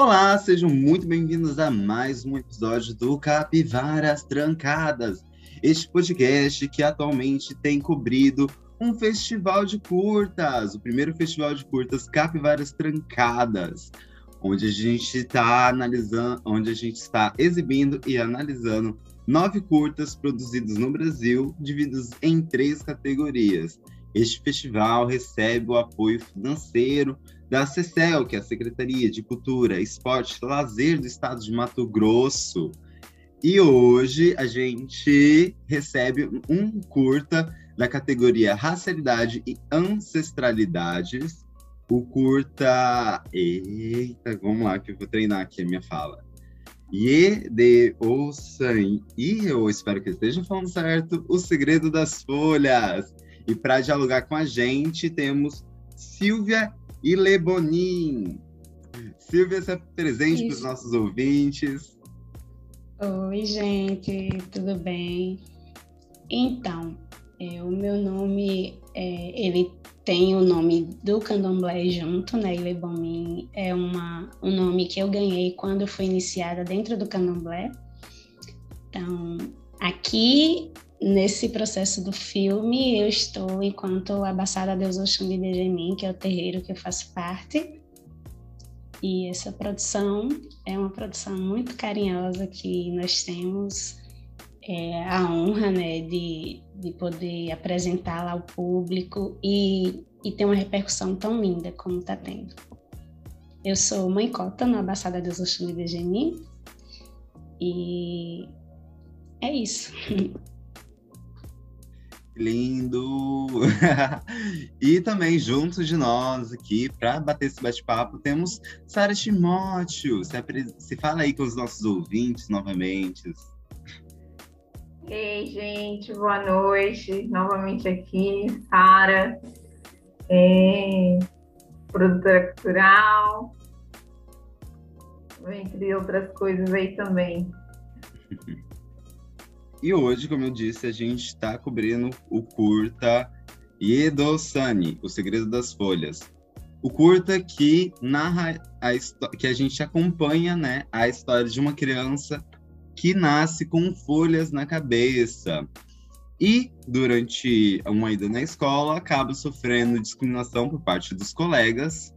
Olá, sejam muito bem-vindos a mais um episódio do Capivaras Trancadas, este podcast que atualmente tem cobrido um festival de curtas, o primeiro festival de curtas Capivaras Trancadas, onde a gente está analisando, onde a gente está exibindo e analisando nove curtas produzidos no Brasil, divididos em três categorias. Este festival recebe o apoio financeiro da CECEL, que é a Secretaria de Cultura, Esporte e Lazer do Estado de Mato Grosso. E hoje a gente recebe um curta da categoria Racialidade e Ancestralidades. O curta. Eita, vamos lá, que eu vou treinar aqui a minha fala. Ye de Osan. E eu espero que esteja falando certo. O Segredo das Folhas. E para dialogar com a gente, temos Silvia e Lebonin. Silvia, se presente para os nossos ouvintes. Oi, gente, tudo bem? Então, é, o meu nome, é, ele tem o nome do candomblé junto, né? Ilebomin é uma, um nome que eu ganhei quando fui iniciada dentro do candomblé. Então, aqui nesse processo do filme, eu estou enquanto abaçada Deus Oxum de Dejemin, que é o terreiro que eu faço parte. E essa produção é uma produção muito carinhosa que nós temos é, a honra né, de, de poder apresentá-la ao público e, e ter uma repercussão tão linda como está tendo. Eu sou mãe cota no Abaçada Deus Oxum de Dejemin e é isso. lindo! e também junto de nós aqui, para bater esse bate-papo, temos Sara Timóteo. Se, se fala aí com os nossos ouvintes novamente. Ei, gente, boa noite. Novamente aqui, Sara, é, produtora cultural, entre outras coisas aí também. E hoje, como eu disse, a gente está cobrindo o curta Sani, O Segredo das Folhas. O curta que narra a que a gente acompanha, né, a história de uma criança que nasce com folhas na cabeça. E durante uma ida na escola, acaba sofrendo discriminação por parte dos colegas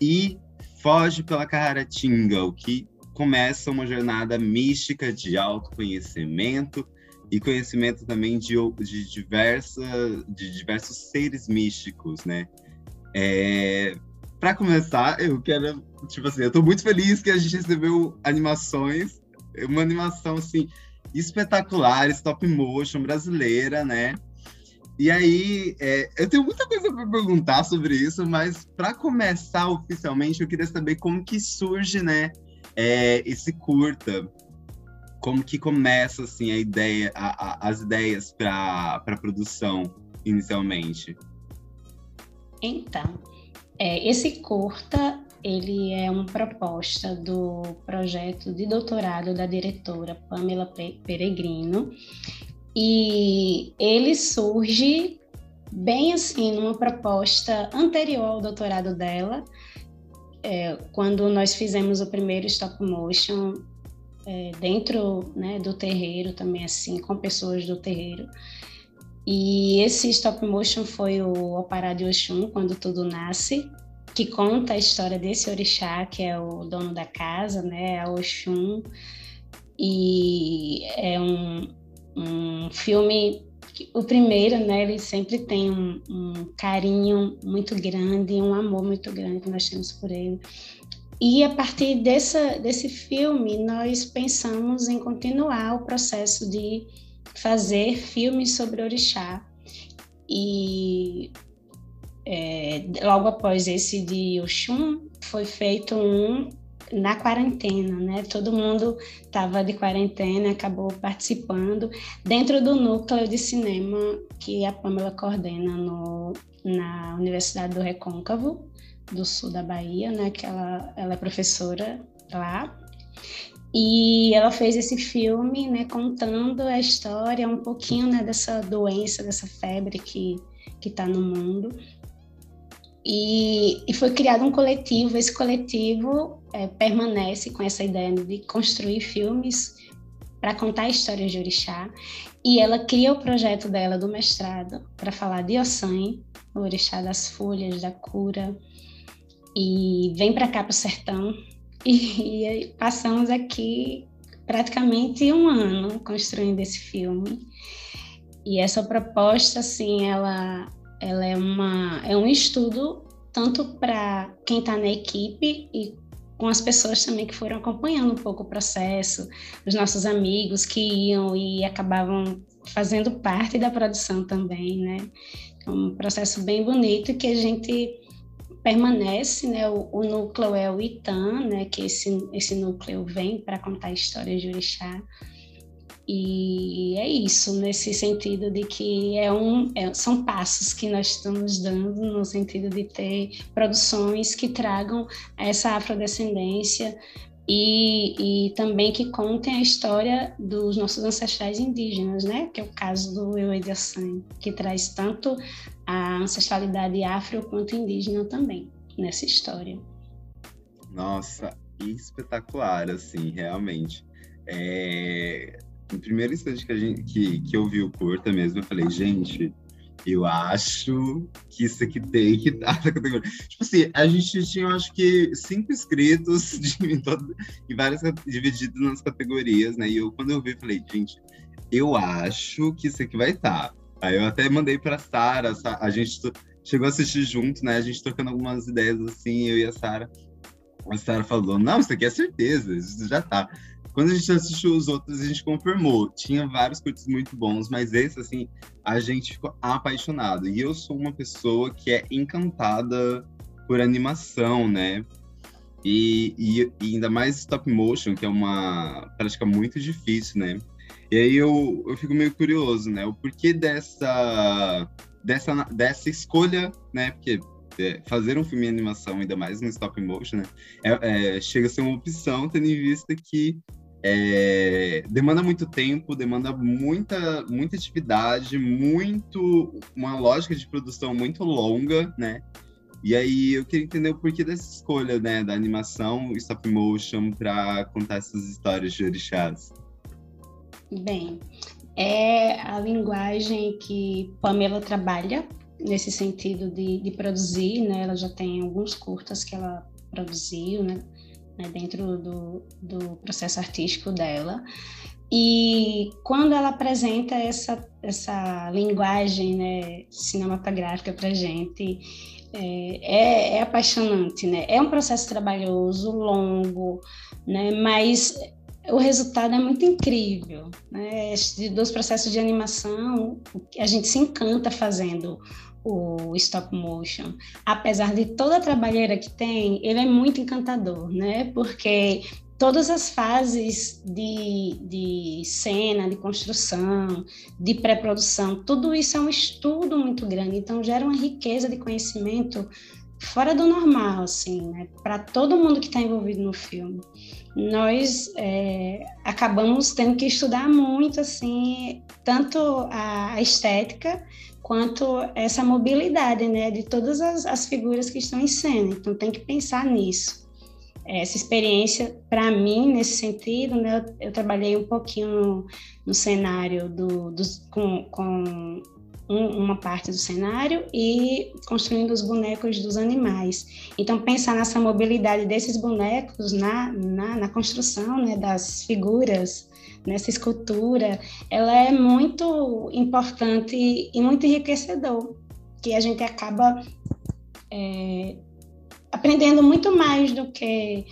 e foge pela Caratinga, o que começa uma jornada mística de autoconhecimento e conhecimento também de, de, diversa, de diversos seres místicos, né? É, para começar, eu quero, tipo assim, eu tô muito feliz que a gente recebeu animações, uma animação, assim, espetacular, stop motion brasileira, né? E aí, é, eu tenho muita coisa para perguntar sobre isso, mas para começar oficialmente, eu queria saber como que surge, né, é, esse curta como que começa assim a ideia, a, a, as ideias para a produção inicialmente? Então, é, esse curta ele é uma proposta do projeto de doutorado da diretora Pamela Peregrino e ele surge bem assim numa proposta anterior ao doutorado dela, é, quando nós fizemos o primeiro stop motion é, dentro né, do terreiro também, assim, com pessoas do terreiro. E esse stop motion foi o Opará de Oxum, Quando Tudo Nasce, que conta a história desse orixá, que é o dono da casa, né, a Oxum. E é um, um filme o primeiro, né, ele sempre tem um, um, carinho muito grande, um amor muito grande que nós temos por ele. E a partir dessa, desse filme, nós pensamos em continuar o processo de fazer filmes sobre orixá. E é, logo após esse de Oxum, foi feito um na quarentena, né? Todo mundo estava de quarentena, acabou participando dentro do núcleo de cinema que a Pamela coordena no, na Universidade do Recôncavo do sul da Bahia, né? Que ela, ela é professora lá. E ela fez esse filme, né, contando a história um pouquinho, né, dessa doença, dessa febre que que está no mundo. e, e, foi criado um coletivo. Esse coletivo é, permanece com essa ideia de construir filmes para contar histórias de orixá. E ela cria o projeto dela do mestrado para falar de Ossan, o orixá das folhas, da cura. E vem para cá para o sertão. E, e passamos aqui praticamente um ano construindo esse filme. E essa proposta, assim, ela ela é, uma, é um estudo tanto para quem está na equipe e com as pessoas também que foram acompanhando um pouco o processo, os nossos amigos que iam e acabavam fazendo parte da produção também, né? É um processo bem bonito que a gente permanece, né? O, o núcleo é o Itan, né? Que esse, esse núcleo vem para contar histórias de orixá. E é isso, nesse sentido de que é um, é, são passos que nós estamos dando no sentido de ter produções que tragam essa afrodescendência e, e também que contem a história dos nossos ancestrais indígenas, né? Que é o caso do Euediaçan, que traz tanto a ancestralidade afro quanto indígena também nessa história. Nossa, espetacular, assim, realmente. É, no primeiro instante que, gente, que, que eu vi o curta mesmo, eu falei, gente, eu acho que isso aqui tem que estar na categoria. Tipo assim, a gente tinha, acho que, cinco inscritos de, todo, em várias divididos nas categorias, né? E eu, quando eu vi, falei, gente, eu acho que isso aqui vai estar. Aí eu até mandei para Sara, a gente chegou a assistir junto, né? A gente trocando algumas ideias assim, eu e a Sara. A Sara falou: Não, isso aqui é certeza, isso já tá. Quando a gente assistiu os outros, a gente confirmou. Tinha vários curtos muito bons, mas esse, assim, a gente ficou apaixonado. E eu sou uma pessoa que é encantada por animação, né? E, e, e, ainda mais stop motion, que é uma prática muito difícil, né? E aí eu, eu fico meio curioso, né? O porquê dessa, dessa, dessa escolha, né? Porque é, fazer um filme em animação, ainda mais no stop motion, né? É, é, chega a ser uma opção, tendo em vista que é, demanda muito tempo, demanda muita, muita atividade, muito uma lógica de produção muito longa, né? E aí eu queria entender o porquê dessa escolha, né, da animação stop motion para contar essas histórias de orixás. Bem, é a linguagem que Pamela trabalha nesse sentido de, de produzir, né? Ela já tem alguns curtas que ela produziu, né? né, dentro do, do processo artístico dela. E quando ela apresenta essa, essa linguagem né, cinematográfica para gente, é, é, é, apaixonante, né? É um processo trabalhoso, longo, né? Mas o resultado é muito incrível, né? Dos processos de animação, a gente se encanta fazendo o stop motion, apesar de toda a trabalheira que tem, ele é muito encantador, né? Porque todas as fases de, de cena, de construção, de pré-produção, tudo isso é um estudo muito grande, então gera uma riqueza de conhecimento fora do normal, assim, né? Para todo mundo que está envolvido no filme. Nós é, acabamos tendo que estudar muito, assim, tanto a estética quanto essa mobilidade, né, de todas as, as figuras que estão em cena. Então tem que pensar nisso. Essa experiência, para mim, nesse sentido, né, eu, eu, trabalhei um pouquinho no, no cenário do, do com, com um, uma parte do cenário e construindo os bonecos dos animais. Então, pensar nessa mobilidade desses bonecos na, na, na construção né, das figuras nessa escultura, ela é muito importante e muito enriquecedor, que a gente acaba é, aprendendo muito mais do que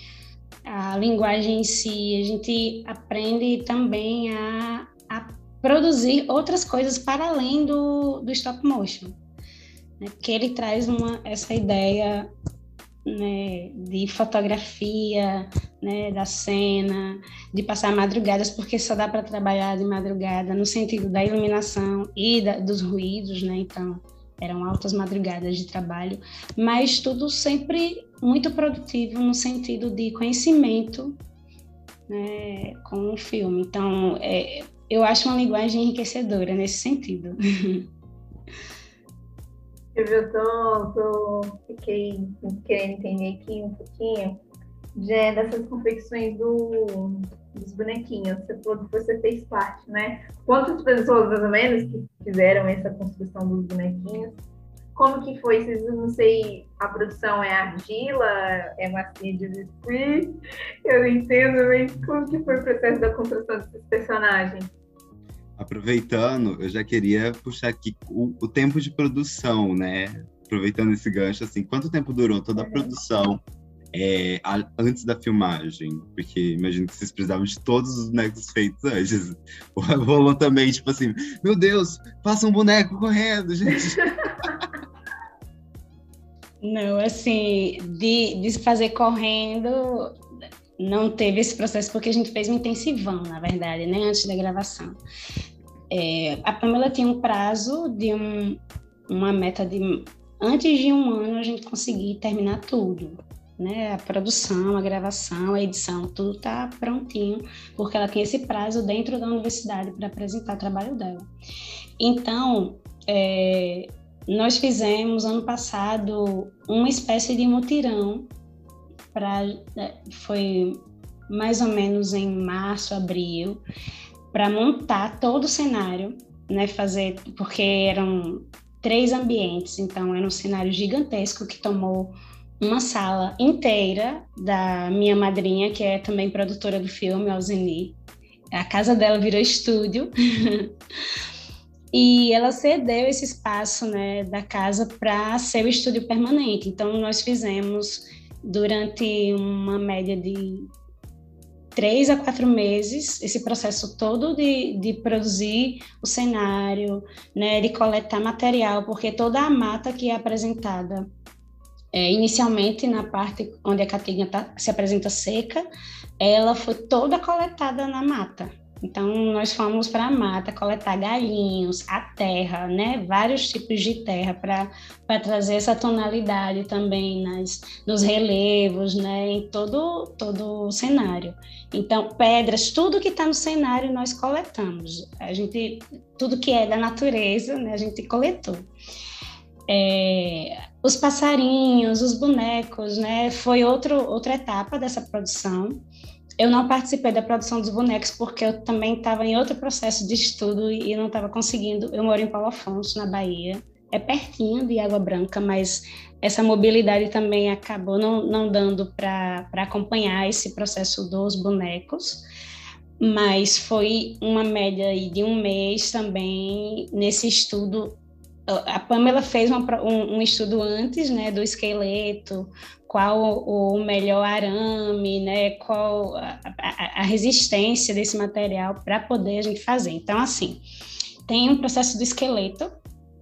a linguagem em si, a gente aprende também a, a produzir outras coisas para além do, do stop motion, né? porque ele traz uma, essa ideia né, de fotografia, né, da cena, de passar madrugadas, porque só dá para trabalhar de madrugada no sentido da iluminação e da, dos ruídos, né? Então, eram altas madrugadas de trabalho, mas tudo sempre muito produtivo no sentido de conhecimento né, com o filme. Então, é, eu acho uma linguagem enriquecedora nesse sentido. Eu tô, tô, fiquei querendo entender aqui um pouquinho de, dessas confecções do, dos bonequinhos. Você falou que você fez parte, né? Quantas pessoas, mais ou menos, que fizeram essa construção dos bonequinhos? Como que foi? Vocês não sei, a produção é argila, é massinha de biscuit? Eu não entendo, mas como que foi o processo da construção desses personagens? Aproveitando, eu já queria puxar aqui o, o tempo de produção, né? Aproveitando esse gancho, assim, quanto tempo durou toda a produção é, a, antes da filmagem? Porque imagino que vocês precisavam de todos os bonecos feitos antes. Rolou também, tipo assim, meu Deus, faça um boneco correndo, gente. Não, assim, de, de fazer correndo, não teve esse processo, porque a gente fez um intensivão, na verdade, né, antes da gravação. É, a Pamela tinha um prazo de um, uma meta de, antes de um ano, a gente conseguir terminar tudo né? A produção, a gravação, a edição, tudo está prontinho, porque ela tem esse prazo dentro da universidade para apresentar o trabalho dela. Então, é, nós fizemos ano passado uma espécie de mutirão para é, foi mais ou menos em março, abril, para montar todo o cenário, né? Fazer porque eram três ambientes, então era um cenário gigantesco que tomou uma sala inteira da minha madrinha, que é também produtora do filme, Alzini. A casa dela virou estúdio. e ela cedeu esse espaço né, da casa para ser o estúdio permanente. Então, nós fizemos durante uma média de três a quatro meses esse processo todo de, de produzir o cenário, né, de coletar material, porque toda a mata que é apresentada é, inicialmente, na parte onde a caatinga tá, se apresenta seca, ela foi toda coletada na mata. Então, nós fomos para a mata coletar galinhos, a terra, né? vários tipos de terra, para trazer essa tonalidade também nas, nos relevos, né? em todo, todo o cenário. Então, pedras, tudo que está no cenário nós coletamos. A gente, tudo que é da natureza, né? a gente coletou. É, os passarinhos, os bonecos, né? Foi outro, outra etapa dessa produção. Eu não participei da produção dos bonecos porque eu também estava em outro processo de estudo e não estava conseguindo. Eu moro em Paulo Afonso, na Bahia. É pertinho de Água Branca, mas essa mobilidade também acabou não, não dando para acompanhar esse processo dos bonecos. Mas foi uma média de um mês também nesse estudo a Pamela fez uma, um, um, estudo antes, né, do esqueleto, qual o melhor arame, né, qual a, a, a resistência desse material para poder a gente fazer. Então, assim, tem um processo do esqueleto,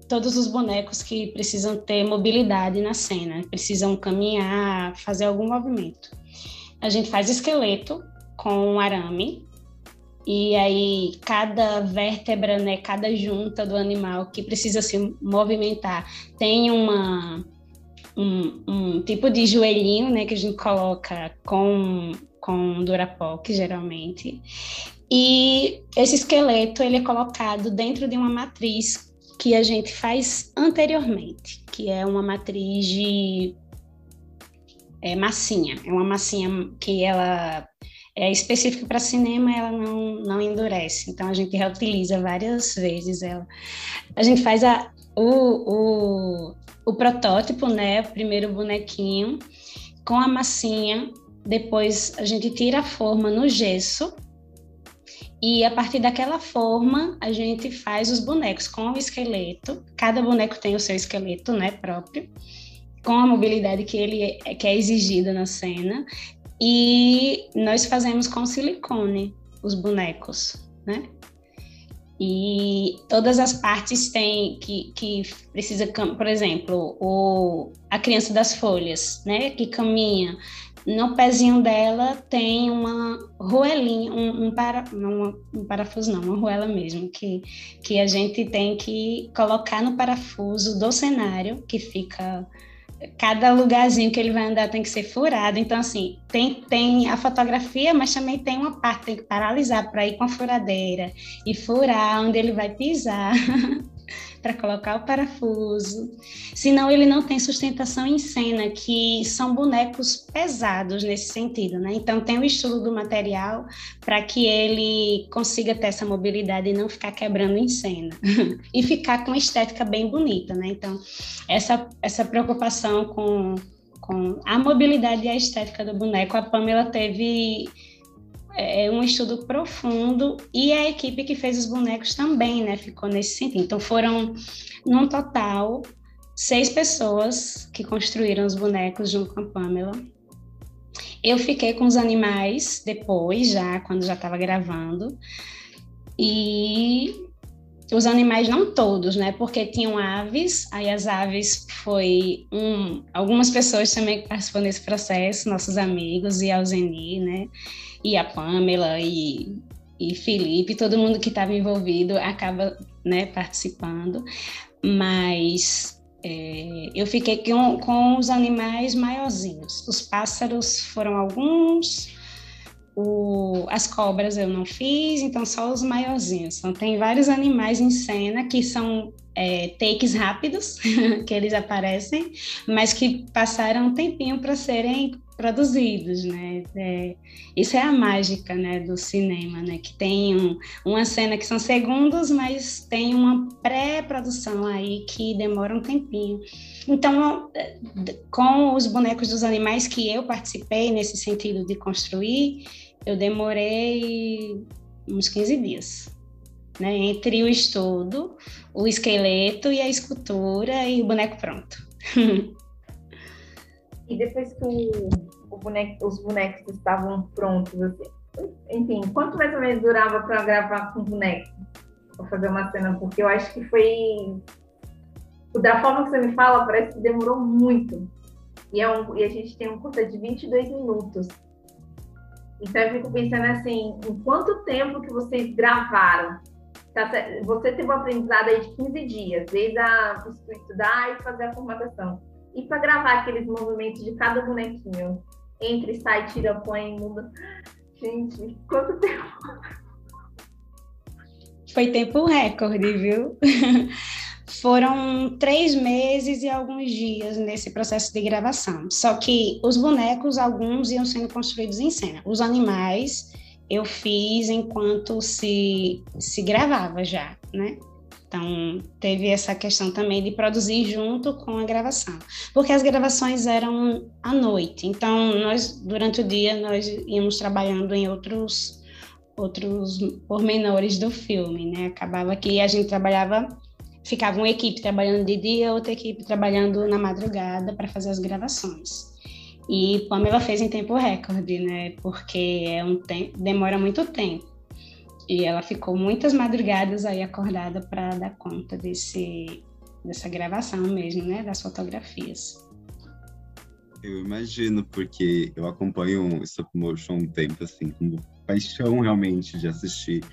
todos os bonecos que precisam ter mobilidade na cena, precisam caminhar, fazer algum movimento. A gente faz esqueleto com arame, e aí cada vértebra, né, cada junta do animal que precisa se movimentar tem uma um, um tipo de joelhinho, né, que a gente coloca com com Durapoc, geralmente. E esse esqueleto ele é colocado dentro de uma matriz que a gente faz anteriormente, que é uma matriz de é, massinha. É uma massinha que ela é específica para cinema, ela não, não endurece. Então a gente reutiliza várias vezes ela. A gente faz a, o, o, o protótipo, né? O primeiro bonequinho com a massinha. Depois a gente tira a forma no gesso e a partir daquela forma a gente faz os bonecos com o esqueleto. Cada boneco tem o seu esqueleto, né, próprio, com a mobilidade que ele é, que é exigida na cena. E nós fazemos com silicone os bonecos, né? E todas as partes têm que, que precisa, por exemplo, o, a criança das folhas, né? Que caminha. No pezinho dela tem uma roelinha, um, um, para, não, um parafuso não, uma roela mesmo, que, que a gente tem que colocar no parafuso do cenário, que fica cada lugarzinho que ele vai andar tem que ser furado. Então, assim, tem, tem a fotografia, mas também tem uma parte, tem que paralisar para ir com a furadeira e furar onde ele vai pisar. para colocar o parafuso. Senão ele não tem sustentação em cena, que são bonecos pesados nesse sentido, né? Então tem o estudo do material para que ele consiga ter essa mobilidade e não ficar quebrando em cena. e ficar com uma estética bem bonita, né? Então essa, essa preocupação com, com a mobilidade e a estética do boneco, a Pamela teve é, é um estudo profundo e a equipe que fez os bonecos também, né, ficou nesse sentido. Então foram, num total, seis pessoas que construíram os bonecos junto com a Pamela. Eu fiquei com os animais depois, já quando já estava gravando, e os animais não todos, né? Porque tinham aves, aí as aves foi um, algumas pessoas também participam desse processo, nossos amigos e a Alzeni, né? e a Pamela e, e Felipe, todo mundo que estava envolvido acaba né, participando, mas é, eu fiquei com, com os animais maiorzinhos. Os pássaros foram alguns, o, as cobras eu não fiz, então só os maiorzinhos. Então tem vários animais em cena que são é, takes rápidos, que eles aparecem, mas que passaram um tempinho para serem produzidos, né? É, isso é a mágica, né, do cinema, né? Que tem um, uma cena que são segundos, mas tem uma pré-produção aí que demora um tempinho. Então, com os bonecos dos animais que eu participei nesse sentido de construir, eu demorei uns 15 dias. Né, entre o estudo, o esqueleto e a escultura e o boneco pronto. E depois que o, boneco, os bonecos estavam prontos, assim, enfim, quanto mais ou menos durava para gravar com boneco? Para fazer uma cena? Porque eu acho que foi. Da forma que você me fala, parece que demorou muito. E, é um, e a gente tem um curta de 22 minutos. Então eu fico pensando assim, em quanto tempo que vocês gravaram? Tá você teve um aprendizado aí de 15 dias, desde a, estudar e fazer a formatação. E para gravar aqueles movimentos de cada bonequinho, entre sai, tira, põe, muda. Gente, quanto tempo? Foi tempo recorde, viu? Foram três meses e alguns dias nesse processo de gravação. Só que os bonecos, alguns iam sendo construídos em cena. Os animais eu fiz enquanto se, se gravava já, né? Então, teve essa questão também de produzir junto com a gravação, porque as gravações eram à noite. Então, nós durante o dia nós íamos trabalhando em outros outros pormenores do filme, né? Acabava que a gente trabalhava, ficava uma equipe trabalhando de dia, outra equipe trabalhando na madrugada para fazer as gravações. E Pamela fez em tempo recorde, né? Porque é um tempo, demora muito tempo. E ela ficou muitas madrugadas aí acordada para dar conta desse, dessa gravação mesmo, né? Das fotografias. Eu imagino, porque eu acompanho stop motion um tempo, assim, com paixão realmente de assistir.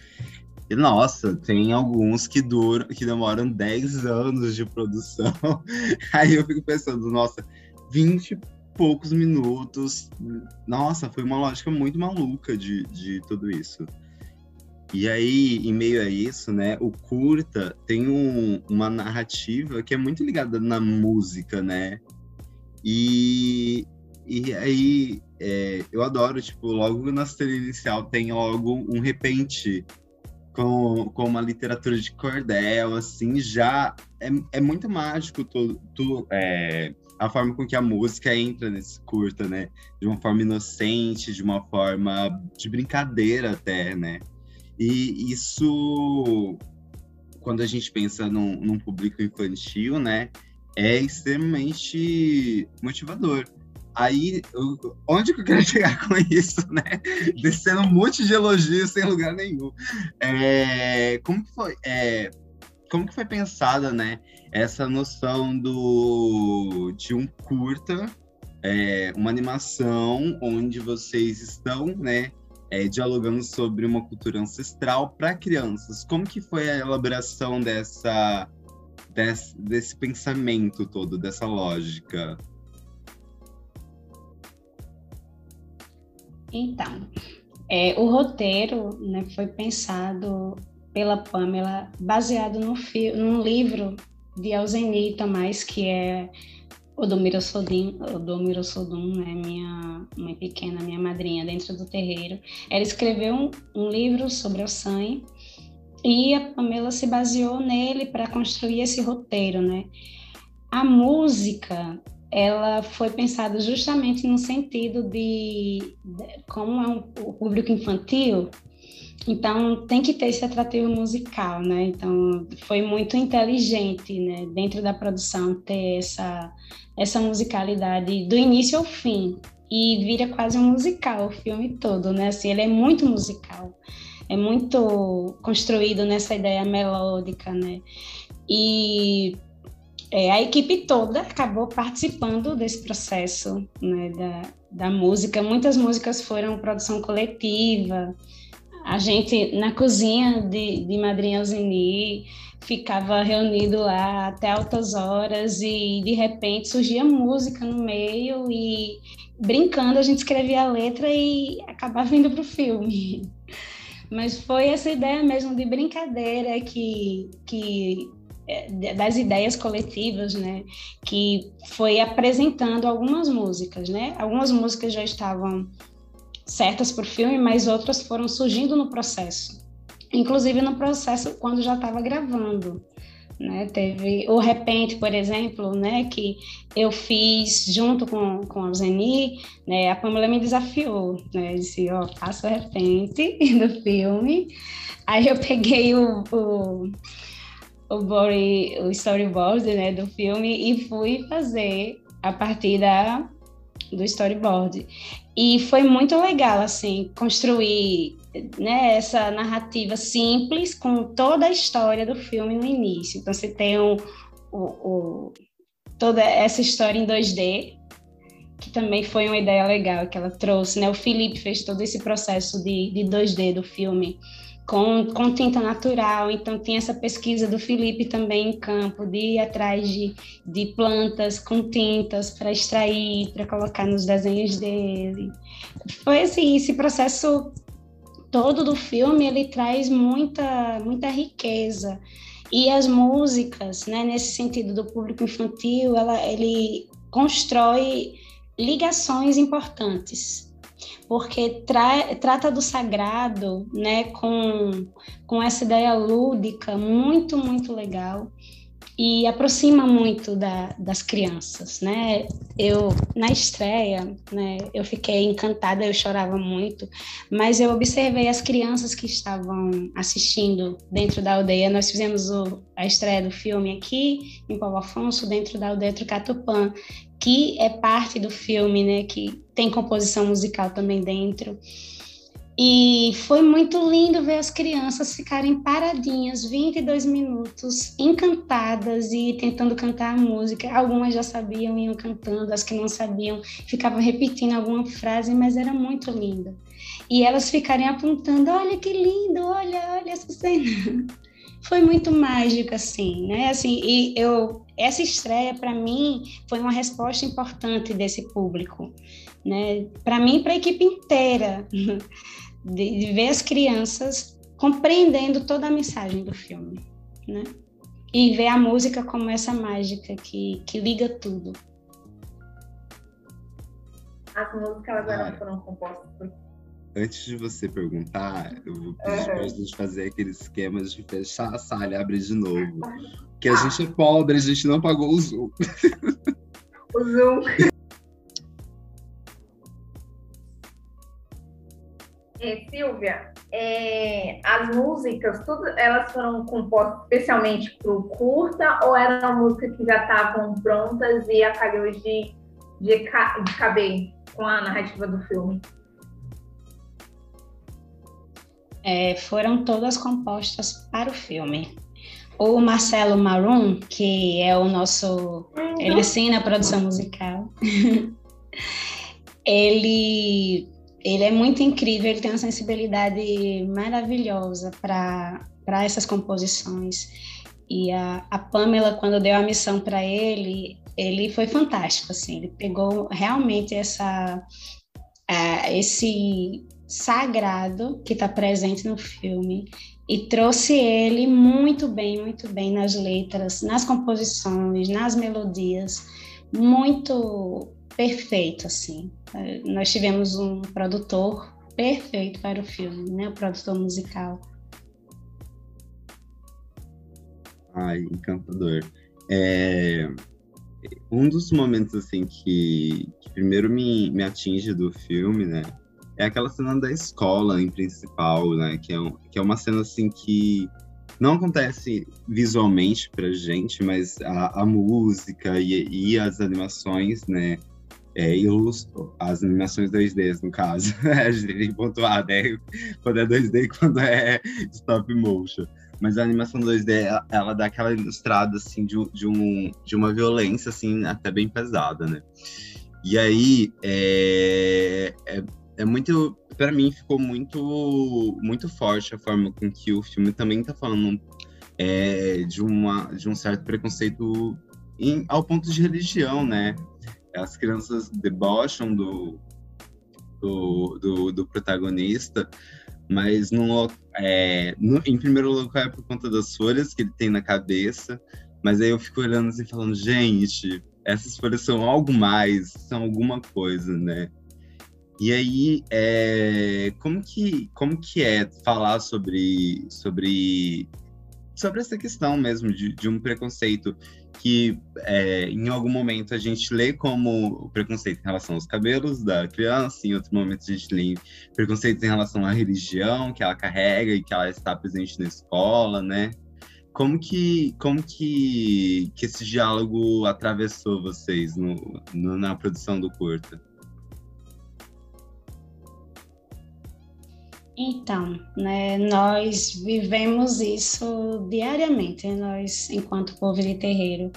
E, nossa, tem alguns que duram, que demoram 10 anos de produção. Aí eu fico pensando, nossa, 20 e poucos minutos. Nossa, foi uma lógica muito maluca de, de tudo isso. E aí, em meio a isso, né, o curta tem um, uma narrativa que é muito ligada na música, né? E, e aí, é, eu adoro, tipo, logo na cena inicial tem logo um repente com, com uma literatura de cordel, assim, já é, é muito mágico tu, é, a forma com que a música entra nesse curta, né? De uma forma inocente, de uma forma de brincadeira até, né? E isso, quando a gente pensa num, num público infantil, né, é extremamente motivador. Aí, onde que eu quero chegar com isso, né? Descendo um monte de elogios sem lugar nenhum. É, como que foi? É, como que foi pensada, né? Essa noção do de um curta, é, uma animação onde vocês estão, né? é, dialogando sobre uma cultura ancestral para crianças. Como que foi a elaboração dessa, desse, desse pensamento todo, dessa lógica? Então, é, o roteiro né, foi pensado pela Pamela, baseado no num livro de Alzeni Tomás, que é Odomiro Sodum, Odomiro Sodum, né, minha mãe pequena, minha madrinha dentro do terreiro. Ela escreveu um, um livro sobre o sangue e a Pamela se baseou nele para construir esse roteiro, né? A música, ela foi pensada justamente no sentido de, de como é um, o público infantil, então tem que ter esse atrativo musical, né? Então foi muito inteligente, né, dentro da produção ter essa essa musicalidade do início ao fim e vira quase um musical o filme todo, né? Assim, ele é muito musical, é muito construído nessa ideia melódica, né? E é, a equipe toda acabou participando desse processo né, da, da música. Muitas músicas foram produção coletiva, a gente na cozinha de, de Madrinha Alzini ficava reunido lá até altas horas e de repente surgia música no meio e brincando a gente escrevia a letra e acabava indo para o filme. Mas foi essa ideia mesmo de brincadeira que, que das ideias coletivas, né, que foi apresentando algumas músicas, né? Algumas músicas já estavam certas para o filme, mas outras foram surgindo no processo. Inclusive no processo quando já estava gravando. Né, teve o Repente, por exemplo, né, que eu fiz junto com, com a Zeni, né, a Pamela me desafiou, né, disse, ó, faça o Repente do filme, aí eu peguei o, o, o, body, o storyboard, né, do filme e fui fazer a partir da, do storyboard. E foi muito legal, assim, construir né, essa narrativa simples com toda a história do filme no início. Então, você tem o, o, o, toda essa história em 2D, que também foi uma ideia legal que ela trouxe, né? O Felipe fez todo esse processo de, de 2D do filme com, com tinta natural. Então, tem essa pesquisa do Felipe também em campo, de ir atrás de, de plantas com tintas para extrair, para colocar nos desenhos dele. Foi assim, esse processo todo do filme, ele traz muita, muita riqueza. E as músicas, né, nesse sentido do público infantil, ela, ele constrói ligações importantes porque tra trata do sagrado, né, com, com essa ideia lúdica muito, muito legal e aproxima muito da, das crianças, né? Eu na estreia, né? Eu fiquei encantada, eu chorava muito, mas eu observei as crianças que estavam assistindo dentro da aldeia. Nós fizemos o, a estreia do filme aqui em Paulo Afonso, dentro da aldeia Trucatupã, que é parte do filme, né? Que tem composição musical também dentro. E foi muito lindo ver as crianças ficarem paradinhas 22 minutos, encantadas e tentando cantar a música. Algumas já sabiam, iam cantando, as que não sabiam ficavam repetindo alguma frase, mas era muito lindo. E elas ficarem apontando: olha que lindo, olha, olha essa cena. Foi muito mágico, assim, né? Assim, e eu, essa estreia, para mim, foi uma resposta importante desse público, né? Para mim e para a equipe inteira de, de ver as crianças compreendendo toda a mensagem do filme, né? E ver a música como essa mágica que, que liga tudo. As músicas agora ah, foram compostas por antes de você perguntar, eu vou pedir uhum. pra gente fazer aquele esquema de fechar a sala e abrir de novo. Que a ah. gente é pobre, a gente não pagou o Zoom. O Zoom. É, Silvia, é, as músicas, tudo, elas foram compostas especialmente para o curta ou eram músicas que já estavam prontas e acabou de, de, de caber com a narrativa do filme? É, foram todas compostas para o filme. O Marcelo Marum, que é o nosso. Ele assina a produção musical. ele ele é muito incrível, ele tem uma sensibilidade maravilhosa para essas composições. E a, a Pamela, quando deu a missão para ele, ele foi fantástico, assim, ele pegou realmente essa, uh, esse sagrado que está presente no filme e trouxe ele muito bem, muito bem nas letras, nas composições, nas melodias, muito perfeito assim. É, nós tivemos um produtor perfeito para o filme, né? O produtor musical. Ai, encantador. É, um dos momentos assim que, que primeiro me, me atinge do filme, né? É aquela cena da escola em principal, né? Que é, um, que é uma cena assim que não acontece visualmente pra gente, mas a, a música e, e, as animações, né? É, ilustram as animações 2D, no caso. a gente tem que pontuar, né? Quando é 2D e quando é stop motion. Mas a animação 2D, ela, ela dá aquela ilustrada, assim, de, de, um, de uma violência, assim, até bem pesada, né? E aí, é, é, é muito... para mim, ficou muito, muito forte a forma com que o filme também tá falando é, de, uma, de um certo preconceito em, ao ponto de religião, né? As crianças debocham do, do, do, do protagonista, mas no, é, no, em primeiro lugar é por conta das folhas que ele tem na cabeça, mas aí eu fico olhando assim falando, gente, essas folhas são algo mais, são alguma coisa, né? E aí, é, como que como que é falar sobre sobre sobre essa questão mesmo de, de um preconceito que é, em algum momento a gente lê como preconceito em relação aos cabelos da criança, em outro momento a gente lê preconceito em relação à religião que ela carrega e que ela está presente na escola, né? Como que, como que, que esse diálogo atravessou vocês no, no na produção do curta? Então, né, nós vivemos isso diariamente, nós, enquanto povo de terreiro.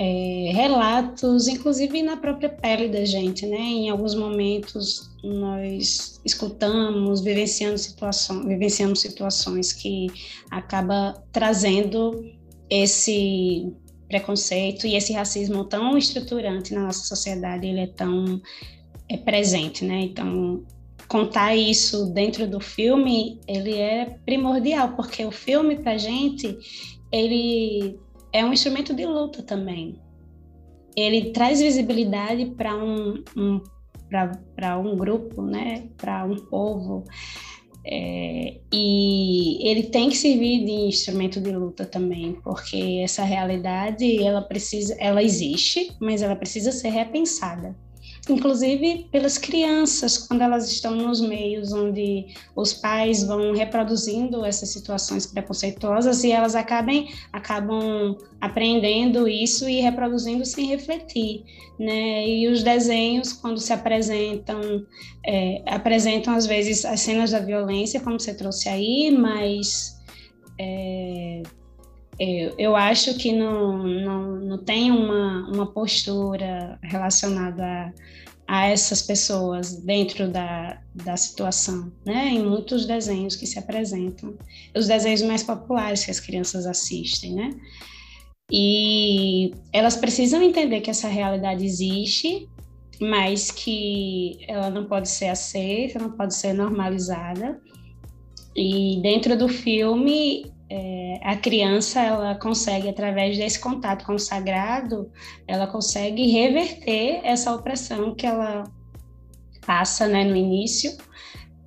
É, relatos, inclusive na própria pele da gente, né? Em alguns momentos nós escutamos, vivenciando situações, vivenciamos situações que acaba trazendo esse preconceito e esse racismo tão estruturante na nossa sociedade, ele é tão é presente, né? Então, contar isso dentro do filme, ele é primordial, porque o filme pra gente, ele é um instrumento de luta também. Ele traz visibilidade para um, um para um grupo, né, para um povo, é, e ele tem que servir de instrumento de luta também, porque essa realidade ela precisa, ela existe, mas ela precisa ser repensada inclusive pelas crianças, quando elas estão nos meios onde os pais vão reproduzindo essas situações preconceituosas e elas acabem, acabam aprendendo isso e reproduzindo sem refletir, né? E os desenhos, quando se apresentam, é, apresentam às vezes as cenas da violência, como você trouxe aí, mas é, eu, eu acho que não, não, não tem uma, uma postura relacionada a, a essas pessoas dentro da, da situação, né? Em muitos desenhos que se apresentam, os desenhos mais populares que as crianças assistem, né? E elas precisam entender que essa realidade existe, mas que ela não pode ser aceita, não pode ser normalizada. E dentro do filme, é, a criança ela consegue através desse contato com o sagrado ela consegue reverter essa opressão que ela passa né, no início.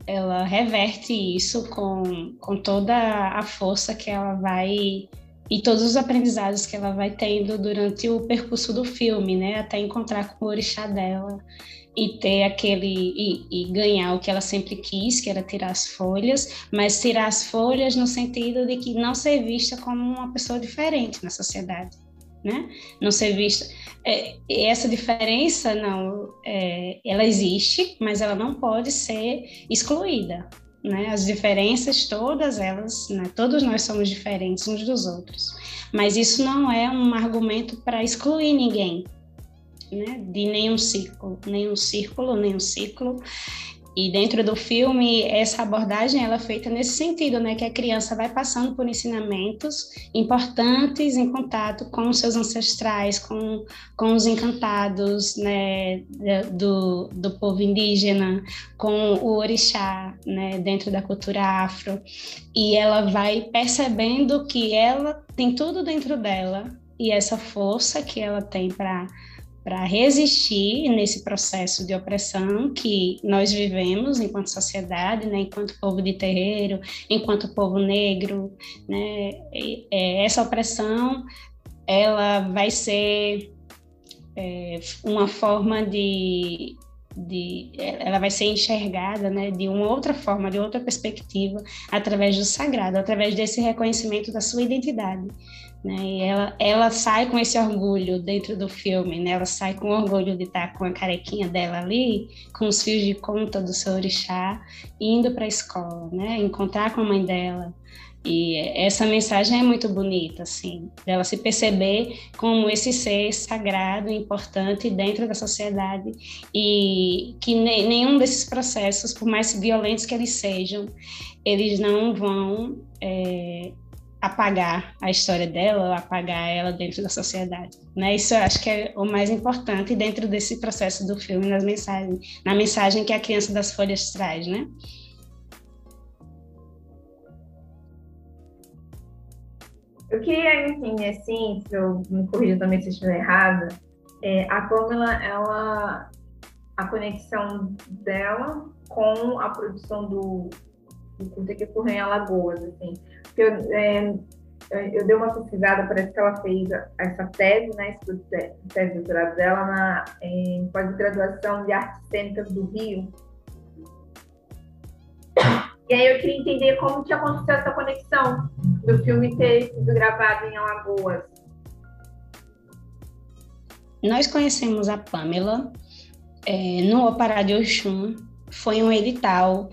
Ela reverte isso com, com toda a força que ela vai e todos os aprendizados que ela vai tendo durante o percurso do filme, né, até encontrar com o orixá dela e ter aquele e, e, ganhar o que ela sempre quis, que era tirar as folhas, mas tirar as folhas no sentido de que não ser vista como uma pessoa diferente na sociedade, né? Não ser vista é, essa diferença não, é, ela existe, mas ela não pode ser excluída, né? As diferenças todas elas, né? Todos nós somos diferentes uns dos outros, mas isso não é um argumento para excluir ninguém, né, de nenhum círculo, nenhum círculo, nenhum ciclo. E dentro do filme, essa abordagem ela é feita nesse sentido, né, que a criança vai passando por ensinamentos importantes em contato com os seus ancestrais, com, com os encantados, né, do, do povo indígena, com o orixá, né, dentro da cultura afro. E ela vai percebendo que ela tem tudo dentro dela e essa força que ela tem para para resistir nesse processo de opressão que nós vivemos enquanto sociedade, né, enquanto povo de terreiro, enquanto povo negro, né, é, essa opressão ela vai ser é, uma forma de, de, ela vai ser enxergada, né, de uma outra forma, de outra perspectiva, através do sagrado, através desse reconhecimento da sua identidade. Né? E ela, ela sai com esse orgulho dentro do filme, né? Ela sai com orgulho de estar com a carequinha dela ali, com os fios de conta do seu orixá, indo para a escola, né? Encontrar com a mãe dela. E essa mensagem é muito bonita, assim, dela se perceber como esse ser sagrado, importante dentro da sociedade e que nenhum desses processos, por mais violentos que eles sejam, eles não vão é, apagar a história dela, apagar ela dentro da sociedade. Né? Isso eu acho que é o mais importante dentro desse processo do filme, nas mensagens, na mensagem que a criança das folhas traz, né? Eu queria entender, assim, se eu me corrija também se estiver errada, é, a Pamela, ela, a conexão dela com a produção do, do curta que ocorreu em Alagoas, assim, eu, é, eu dei uma pesquisada, parece que ela fez essa tese, né, tese doutorado dela na em pós-graduação de artes cênicas do Rio. E aí eu queria entender como que aconteceu essa conexão do filme ter sido gravado em Alagoas. Nós conhecemos a Pamela é, no Opará de Oxum. Foi um edital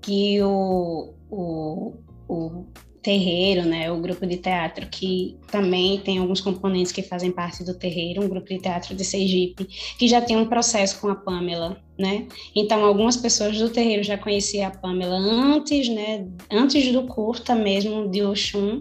que o, o o terreiro, né, o grupo de teatro que também tem alguns componentes que fazem parte do terreiro, um grupo de teatro de Sergipe, que já tem um processo com a Pamela, né? Então algumas pessoas do terreiro já conheciam a Pamela antes, né, antes do curta mesmo de Oxum.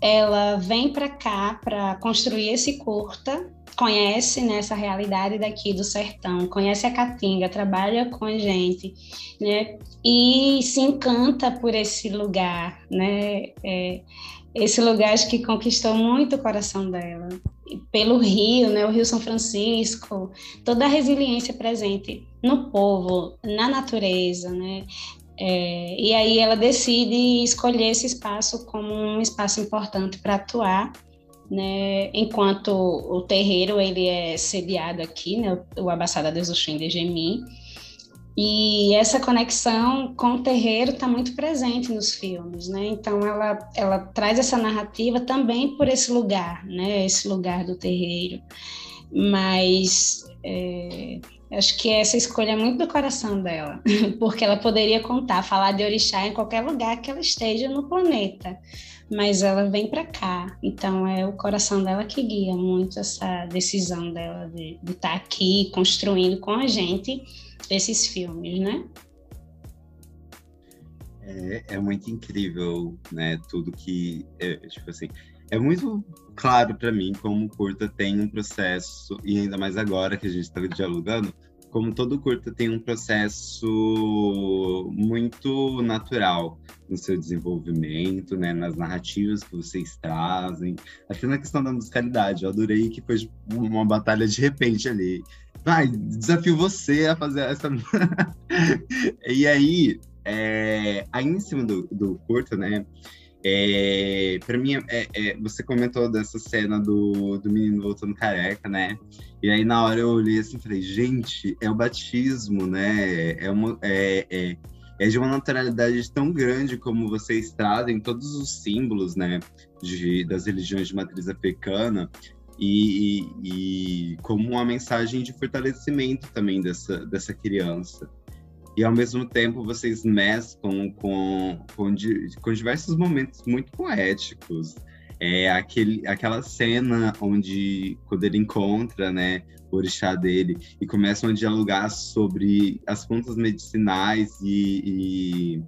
Ela vem para cá para construir esse curta conhece né, essa realidade daqui do sertão, conhece a Caatinga, trabalha com a gente, né? E se encanta por esse lugar, né? É, esse lugar acho que conquistou muito o coração dela. Pelo Rio, né? O Rio São Francisco, toda a resiliência presente no povo, na natureza, né? É, e aí ela decide escolher esse espaço como um espaço importante para atuar né? Enquanto o terreiro ele é sediado aqui, né? O Abaçada de Zuxim de Gemi. E essa conexão com o terreiro está muito presente nos filmes, né? Então ela, ela traz essa narrativa também por esse lugar, né? Esse lugar do terreiro. Mas é, acho que essa escolha é muito do coração dela, porque ela poderia contar, falar de orixá em qualquer lugar que ela esteja no planeta mas ela vem para cá. Então é o coração dela que guia muito essa decisão dela de estar tá aqui construindo com a gente esses filmes, né? É, é muito incrível, né? Tudo que, é, tipo assim, é muito claro para mim como o curta tem um processo e ainda mais agora que a gente está dialogando como todo curta tem um processo muito natural no seu desenvolvimento, né, nas narrativas que vocês trazem, até na questão da musicalidade, eu adorei que foi uma batalha de repente ali. Vai, desafio você a fazer essa. e aí, é, aí em cima do, do curta, né, é, para mim, é, é, você comentou dessa cena do, do menino voltando careca, né? E aí na hora eu olhei assim e falei, gente, é o batismo, né? É, uma, é, é, é, de uma naturalidade tão grande como vocês trazem todos os símbolos, né? De, das religiões de matriz africana e, e, e como uma mensagem de fortalecimento também dessa, dessa criança e ao mesmo tempo vocês mesclam com, com, com diversos momentos muito poéticos. É aquele, aquela cena onde, quando ele encontra, né, o orixá dele e começam a dialogar sobre as plantas medicinais e,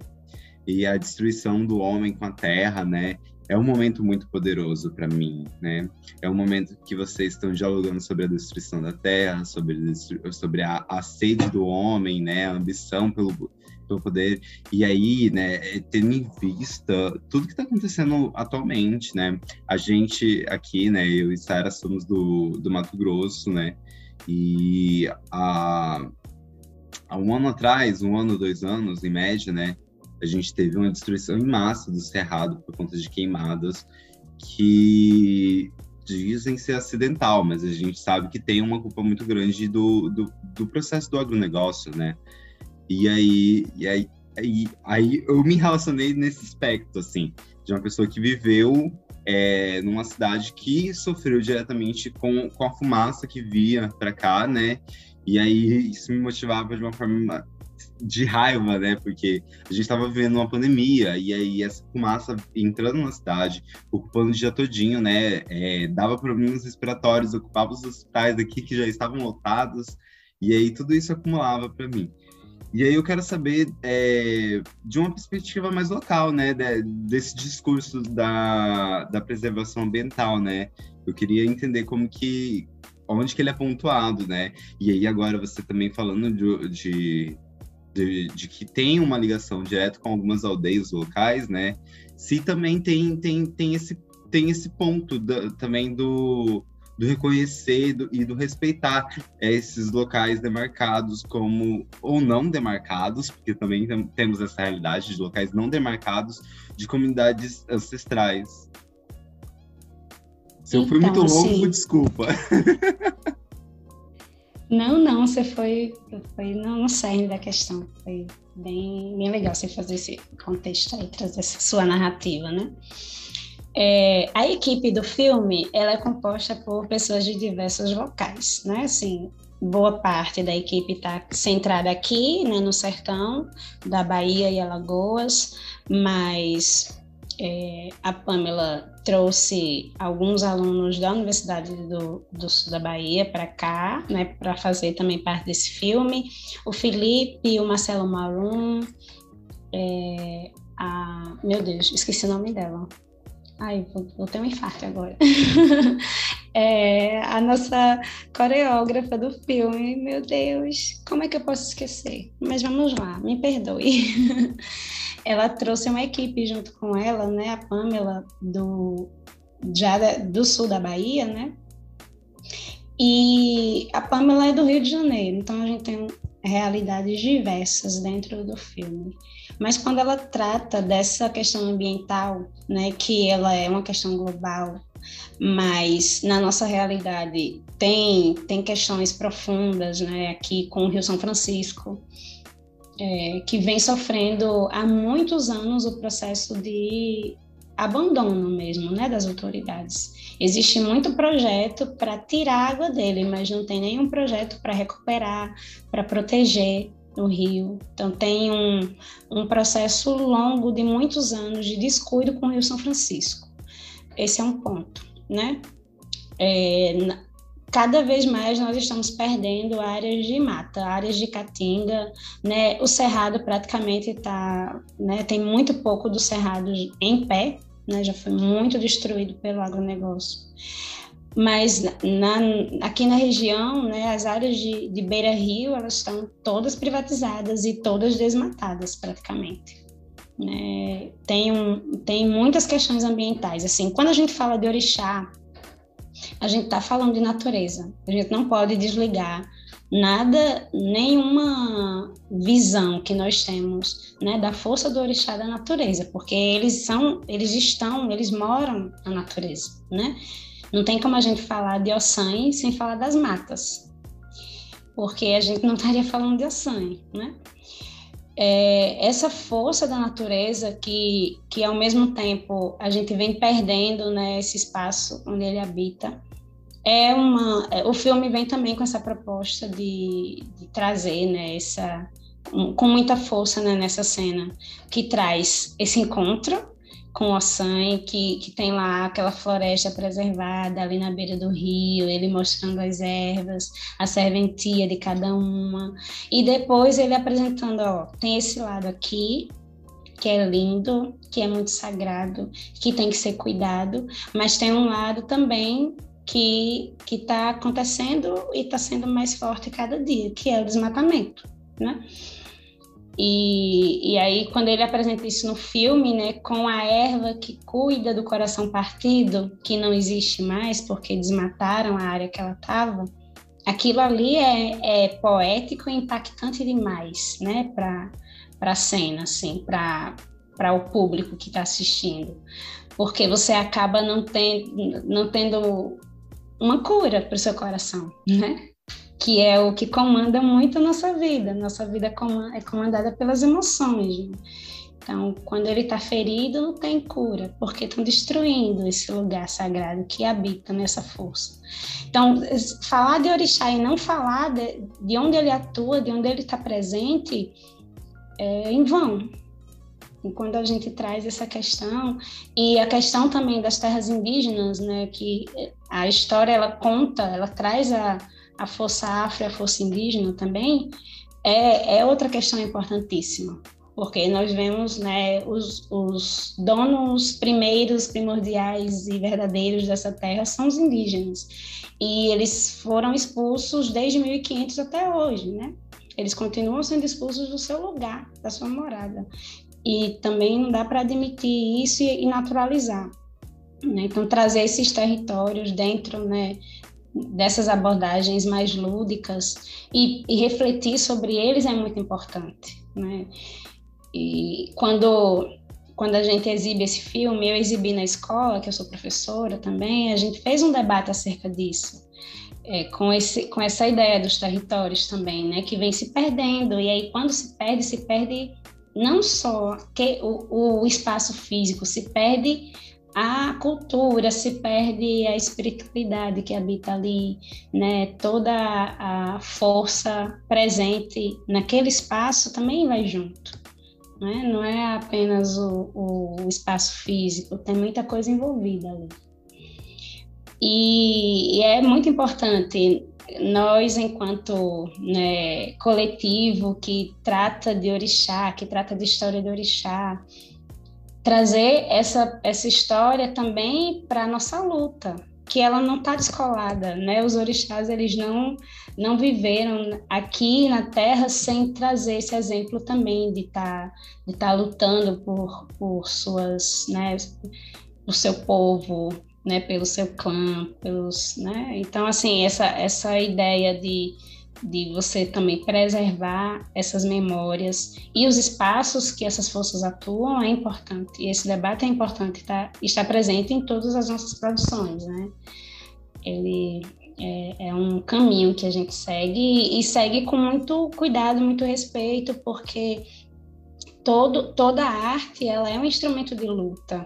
e, e a destruição do homem com a terra, né? É um momento muito poderoso para mim, né? É um momento que vocês estão dialogando sobre a destruição da terra, sobre, sobre a, a sede do homem, né? A ambição pelo, pelo poder. E aí, né, tendo em vista tudo que está acontecendo atualmente, né? A gente aqui, né, eu e Sara somos do, do Mato Grosso, né? E há um ano atrás, um ano, dois anos, em média, né? A gente teve uma destruição em massa do cerrado por conta de queimadas que dizem ser acidental, mas a gente sabe que tem uma culpa muito grande do, do, do processo do agronegócio, né? E aí, e aí, aí, aí eu me relacionei nesse aspecto, assim, de uma pessoa que viveu é, numa cidade que sofreu diretamente com, com a fumaça que via para cá, né? E aí isso me motivava de uma forma de raiva, né? Porque a gente estava vivendo uma pandemia e aí essa fumaça entrando na cidade, ocupando o dia todinho, né? É, dava problemas respiratórios, ocupava os hospitais aqui que já estavam lotados e aí tudo isso acumulava para mim. E aí eu quero saber é, de uma perspectiva mais local, né, de, desse discurso da, da preservação ambiental, né? Eu queria entender como que onde que ele é pontuado, né? E aí agora você também falando de, de de, de, que tem uma ligação direta com algumas aldeias locais, né? Se também tem, tem, tem, esse, tem esse ponto da, também do, do reconhecer do, e do respeitar esses locais demarcados como ou não demarcados, porque também tem, temos essa realidade de locais não demarcados de comunidades ancestrais. Se eu fui muito então, longo, desculpa. Não, não, você foi, foi no, cerne da questão. Foi bem, bem legal você fazer esse contexto aí, trazer essa sua narrativa, né? É, a equipe do filme, ela é composta por pessoas de diversos locais, né? Assim, boa parte da equipe está centrada aqui, né, no sertão da Bahia e Alagoas, mas é, a Pamela trouxe alguns alunos da Universidade do, do Sul da Bahia para cá, né, para fazer também parte desse filme. O Felipe, o Marcelo Marum, é, a, meu Deus, esqueci o nome dela. Ai, vou, vou ter um infarto agora. é, a nossa coreógrafa do filme, meu Deus, como é que eu posso esquecer? Mas vamos lá, me perdoe. ela trouxe uma equipe junto com ela, né, a Pamela do já do sul da Bahia, né? E a Pamela é do Rio de Janeiro, então a gente tem realidades diversas dentro do filme. Mas quando ela trata dessa questão ambiental, né, que ela é uma questão global, mas na nossa realidade tem tem questões profundas, né, aqui com o Rio São Francisco, é, que vem sofrendo há muitos anos o processo de abandono mesmo, né, das autoridades. Existe muito projeto para tirar a água dele, mas não tem nenhum projeto para recuperar, para proteger o rio. Então tem um, um processo longo de muitos anos de descuido com o Rio São Francisco. Esse é um ponto, né? É, cada vez mais nós estamos perdendo áreas de mata, áreas de caatinga, né? O cerrado praticamente está, né? Tem muito pouco do cerrado em pé, né? Já foi muito destruído pelo agronegócio. Mas na, aqui na região, né, as áreas de, de beira-rio, elas estão todas privatizadas e todas desmatadas praticamente. Né? Tem, um, tem muitas questões ambientais. Assim, quando a gente fala de orixá, a gente está falando de natureza. A gente não pode desligar nada, nenhuma visão que nós temos, né, da força do orixá da natureza, porque eles são, eles estão, eles moram na natureza, né? Não tem como a gente falar de Ossan sem falar das matas, porque a gente não estaria falando de Ossan, né? É, essa força da natureza que, que ao mesmo tempo a gente vem perdendo né, esse espaço onde ele habita é uma é, o filme vem também com essa proposta de, de trazer né, essa um, com muita força né, nessa cena que traz esse encontro com Ossan, que, que tem lá aquela floresta preservada ali na beira do rio, ele mostrando as ervas, a serventia de cada uma, e depois ele apresentando, ó, tem esse lado aqui, que é lindo, que é muito sagrado, que tem que ser cuidado, mas tem um lado também que está acontecendo e está sendo mais forte cada dia, que é o desmatamento, né? E, e aí, quando ele apresenta isso no filme, né, com a erva que cuida do coração partido, que não existe mais porque desmataram a área que ela estava, aquilo ali é, é, poético e impactante demais, né, para a cena, assim, para o público que está assistindo, porque você acaba não, não tendo uma cura para o seu coração, né? Que é o que comanda muito a nossa vida. Nossa vida é comandada pelas emoções. Né? Então, quando ele está ferido, não tem cura, porque estão destruindo esse lugar sagrado que habita nessa força. Então, falar de orixá e não falar de, de onde ele atua, de onde ele está presente, é em vão. E quando a gente traz essa questão e a questão também das terras indígenas, né, que a história ela conta, ela traz a, a força afro e a força indígena também, é, é outra questão importantíssima, porque nós vemos né, os, os donos primeiros, primordiais e verdadeiros dessa terra são os indígenas, e eles foram expulsos desde 1500 até hoje, né? Eles continuam sendo expulsos do seu lugar, da sua morada. E também não dá para admitir isso e naturalizar. Né? Então, trazer esses territórios dentro né, dessas abordagens mais lúdicas e, e, refletir sobre eles é muito importante. Né? E quando, quando a gente exibe esse filme, eu exibi na escola, que eu sou professora também, a gente fez um debate acerca disso. É, com, esse, com essa ideia dos territórios também, né, que vem se perdendo, e aí quando se perde, se perde não só que o, o espaço físico, se perde a cultura, se perde a espiritualidade que habita ali, né? Toda a força presente naquele espaço também vai junto. Né? Não é apenas o, o espaço físico, tem muita coisa envolvida ali. E, e é muito importante nós, enquanto né, coletivo que trata de orixá, que trata de história de orixá, trazer essa, essa história também para a nossa luta, que ela não está descolada, né? Os orixás, eles não, não viveram aqui na Terra sem trazer esse exemplo também de estar tá, de tá lutando por, por suas, né, por seu povo, né, pelo seu clã, pelos, né? Então assim, essa essa ideia de de você também preservar essas memórias e os espaços que essas forças atuam é importante. E esse debate é importante tá, estar presente em todas as nossas produções, né? Ele é, é, um caminho que a gente segue e segue com muito cuidado, muito respeito, porque todo, toda arte ela é um instrumento de luta.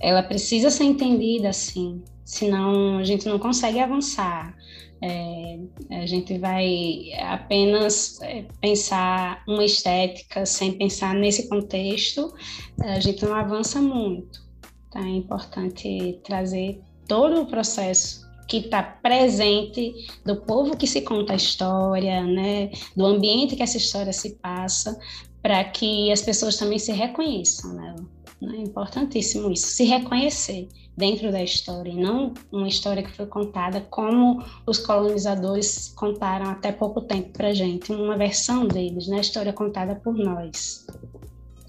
Ela precisa ser entendida assim, senão a gente não consegue avançar. É, a gente vai apenas é, pensar uma estética sem pensar nesse contexto, a gente não avança muito. Tá? É importante trazer todo o processo que está presente do povo que se conta a história, né, do ambiente que essa história se passa, para que as pessoas também se reconheçam nela. Né? É importantíssimo isso, se reconhecer dentro da história, e não uma história que foi contada como os colonizadores contaram até pouco tempo para gente, uma versão deles, né? História contada por nós.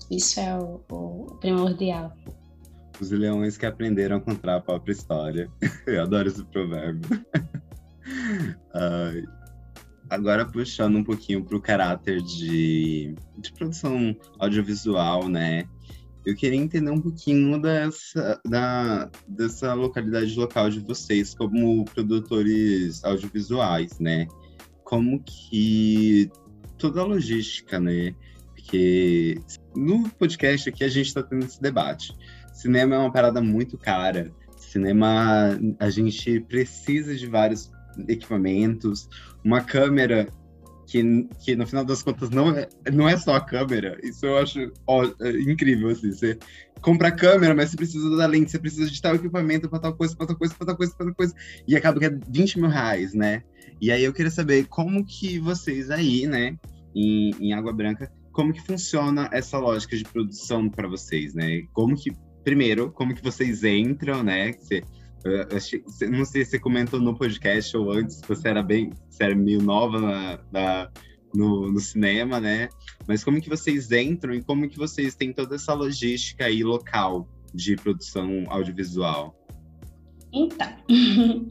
Isso é o, o primordial. Os leões que aprenderam a contar a própria história. Eu adoro esse provérbio. uh, agora puxando um pouquinho para o caráter de, de produção audiovisual, né? Eu queria entender um pouquinho dessa, da, dessa localidade local de vocês como produtores audiovisuais, né? Como que toda a logística, né? Porque no podcast aqui a gente está tendo esse debate. Cinema é uma parada muito cara. Cinema, a gente precisa de vários equipamentos. Uma câmera que, que no final das contas não é, não é só a câmera. Isso eu acho ó, é incrível, assim. Você compra a câmera, mas você precisa da lente, você precisa de tal equipamento para tal coisa, para tal coisa, para tal coisa, para tal coisa. E acaba que é 20 mil reais, né? E aí eu queria saber como que vocês aí, né, em, em Água Branca, como que funciona essa lógica de produção para vocês, né? Como que, primeiro, como que vocês entram, né? Você, não sei se você comentou no podcast ou antes, você era bem, você era meio nova na, na no, no, cinema, né? Mas como que vocês entram e como que vocês têm toda essa logística aí local de produção audiovisual? Então,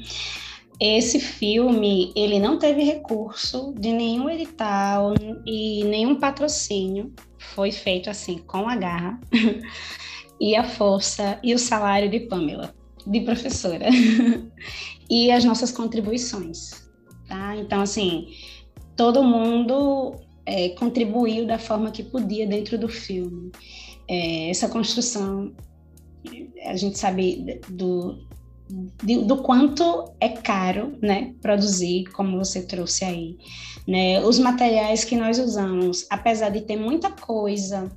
esse filme, ele não teve recurso de nenhum edital e nenhum patrocínio. Foi feito assim, com a garra e a força e o salário de Pamela de professora e as nossas contribuições, tá? Então, assim, todo mundo é, contribuiu da forma que podia dentro do filme. É, essa construção, a gente sabe do, do, do quanto é caro, né, produzir, como você trouxe aí, né? Os materiais que nós usamos, apesar de ter muita coisa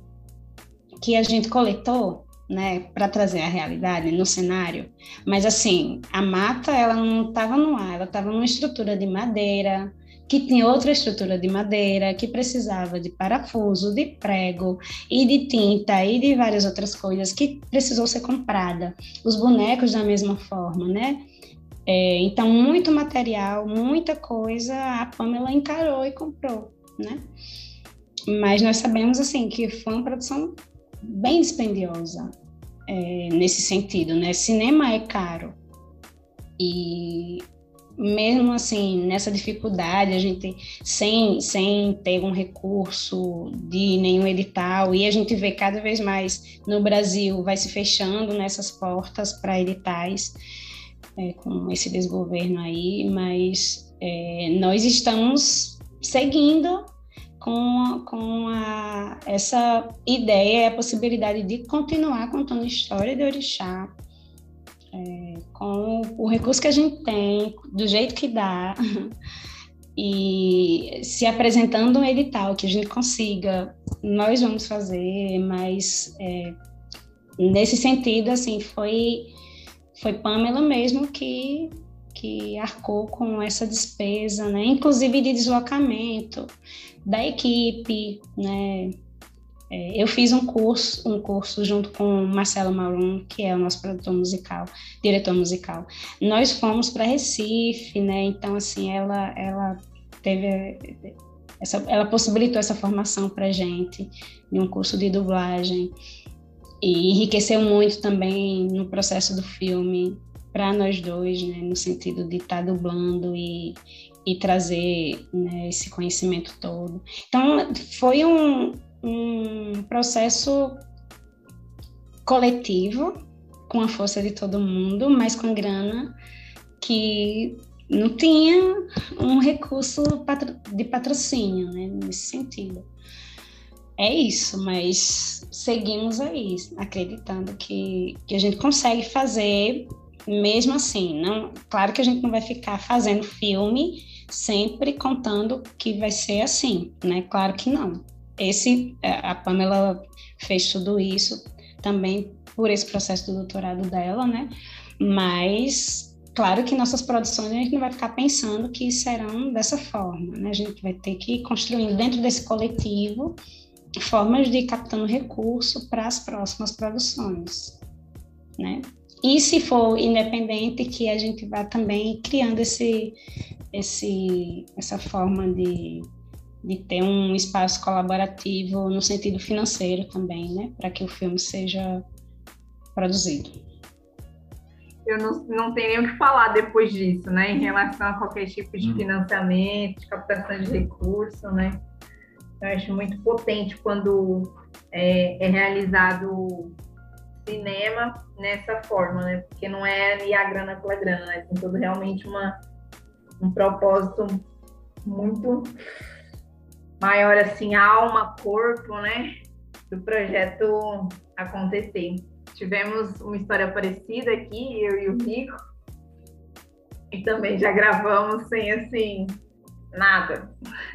que a gente coletou, né, para trazer a realidade no cenário. Mas assim, a mata ela não estava no ar, ela estava numa estrutura de madeira, que tinha outra estrutura de madeira, que precisava de parafuso, de prego e de tinta e de várias outras coisas que precisou ser comprada. Os bonecos da mesma forma, né? É, então, muito material, muita coisa, a Pamela encarou e comprou, né? Mas nós sabemos, assim, que foi uma produção bem dispendiosa é, nesse sentido, né? Cinema é caro e mesmo assim nessa dificuldade a gente sem sem ter um recurso de nenhum edital e a gente vê cada vez mais no Brasil vai se fechando nessas portas para editais é, com esse desgoverno aí, mas é, nós estamos seguindo com, com a, essa ideia, a possibilidade de continuar contando história de orixá, é, com o recurso que a gente tem, do jeito que dá, e se apresentando um edital que a gente consiga, nós vamos fazer, mas é, nesse sentido, assim, foi, foi Pamela mesmo que que arcou com essa despesa, né? Inclusive de deslocamento da equipe, né? É, eu fiz um curso, um curso junto com Marcelo Marum, que é o nosso produtor musical, diretor musical. Nós fomos para Recife, né? Então assim, ela ela teve essa, ela possibilitou essa formação para gente em um curso de dublagem e enriqueceu muito também no processo do filme para nós dois, né, no sentido de estar tá dublando e, e trazer né, esse conhecimento todo. Então, foi um, um processo coletivo, com a força de todo mundo, mas com grana que não tinha um recurso de patrocínio, né, nesse sentido. É isso, mas seguimos aí, acreditando que, que a gente consegue fazer mesmo assim, não, claro que a gente não vai ficar fazendo filme sempre contando que vai ser assim, né? Claro que não. Esse é, a Pamela fez tudo isso também por esse processo do doutorado dela, né? Mas claro que nossas produções a gente não vai ficar pensando que serão dessa forma, né? A gente vai ter que ir construindo dentro desse coletivo formas de ir captando recurso para as próximas produções, né? E se for independente, que a gente vá também criando esse, esse, essa forma de, de ter um espaço colaborativo no sentido financeiro também, né? Para que o filme seja produzido. Eu não, não tenho nem o que falar depois disso, né? Em relação a qualquer tipo de uhum. financiamento, de captação de recursos, né? Eu acho muito potente quando é, é realizado cinema nessa forma, né? Porque não é ali a grana pela grana, né? Tem todo realmente uma, um propósito muito maior, assim, alma, corpo, né? Do projeto acontecer. Tivemos uma história parecida aqui, eu e o Rico, e também já gravamos sem, assim, nada.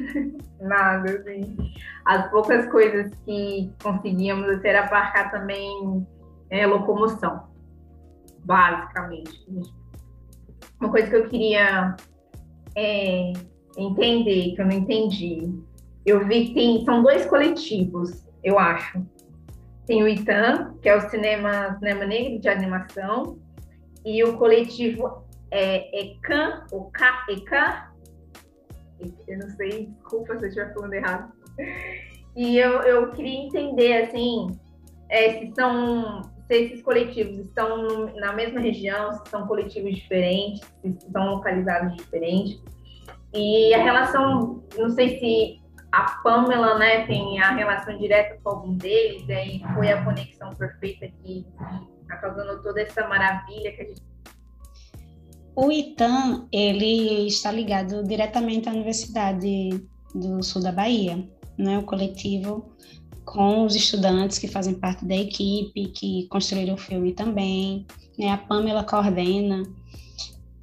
nada, assim. As poucas coisas que conseguíamos era abarcar também é, locomoção, basicamente. Uma coisa que eu queria é, entender, que eu não entendi, eu vi que tem, são dois coletivos, eu acho. Tem o ITAM, que é o cinema, cinema negro de animação, e o coletivo é ECAN, o K, ECAN, eu não sei, desculpa se eu estiver falando errado. E eu, eu queria entender, assim, é, se são se esses coletivos estão na mesma região, se são coletivos diferentes, se estão localizados diferentes. E a relação, não sei se a Pamela né, tem a relação direta com algum deles, e aí foi a conexão perfeita que está causando toda essa maravilha que a gente o ITAM, ele está ligado diretamente à Universidade do Sul da Bahia, né? O coletivo com os estudantes que fazem parte da equipe, que construíram o filme também. Né? A Pamela coordena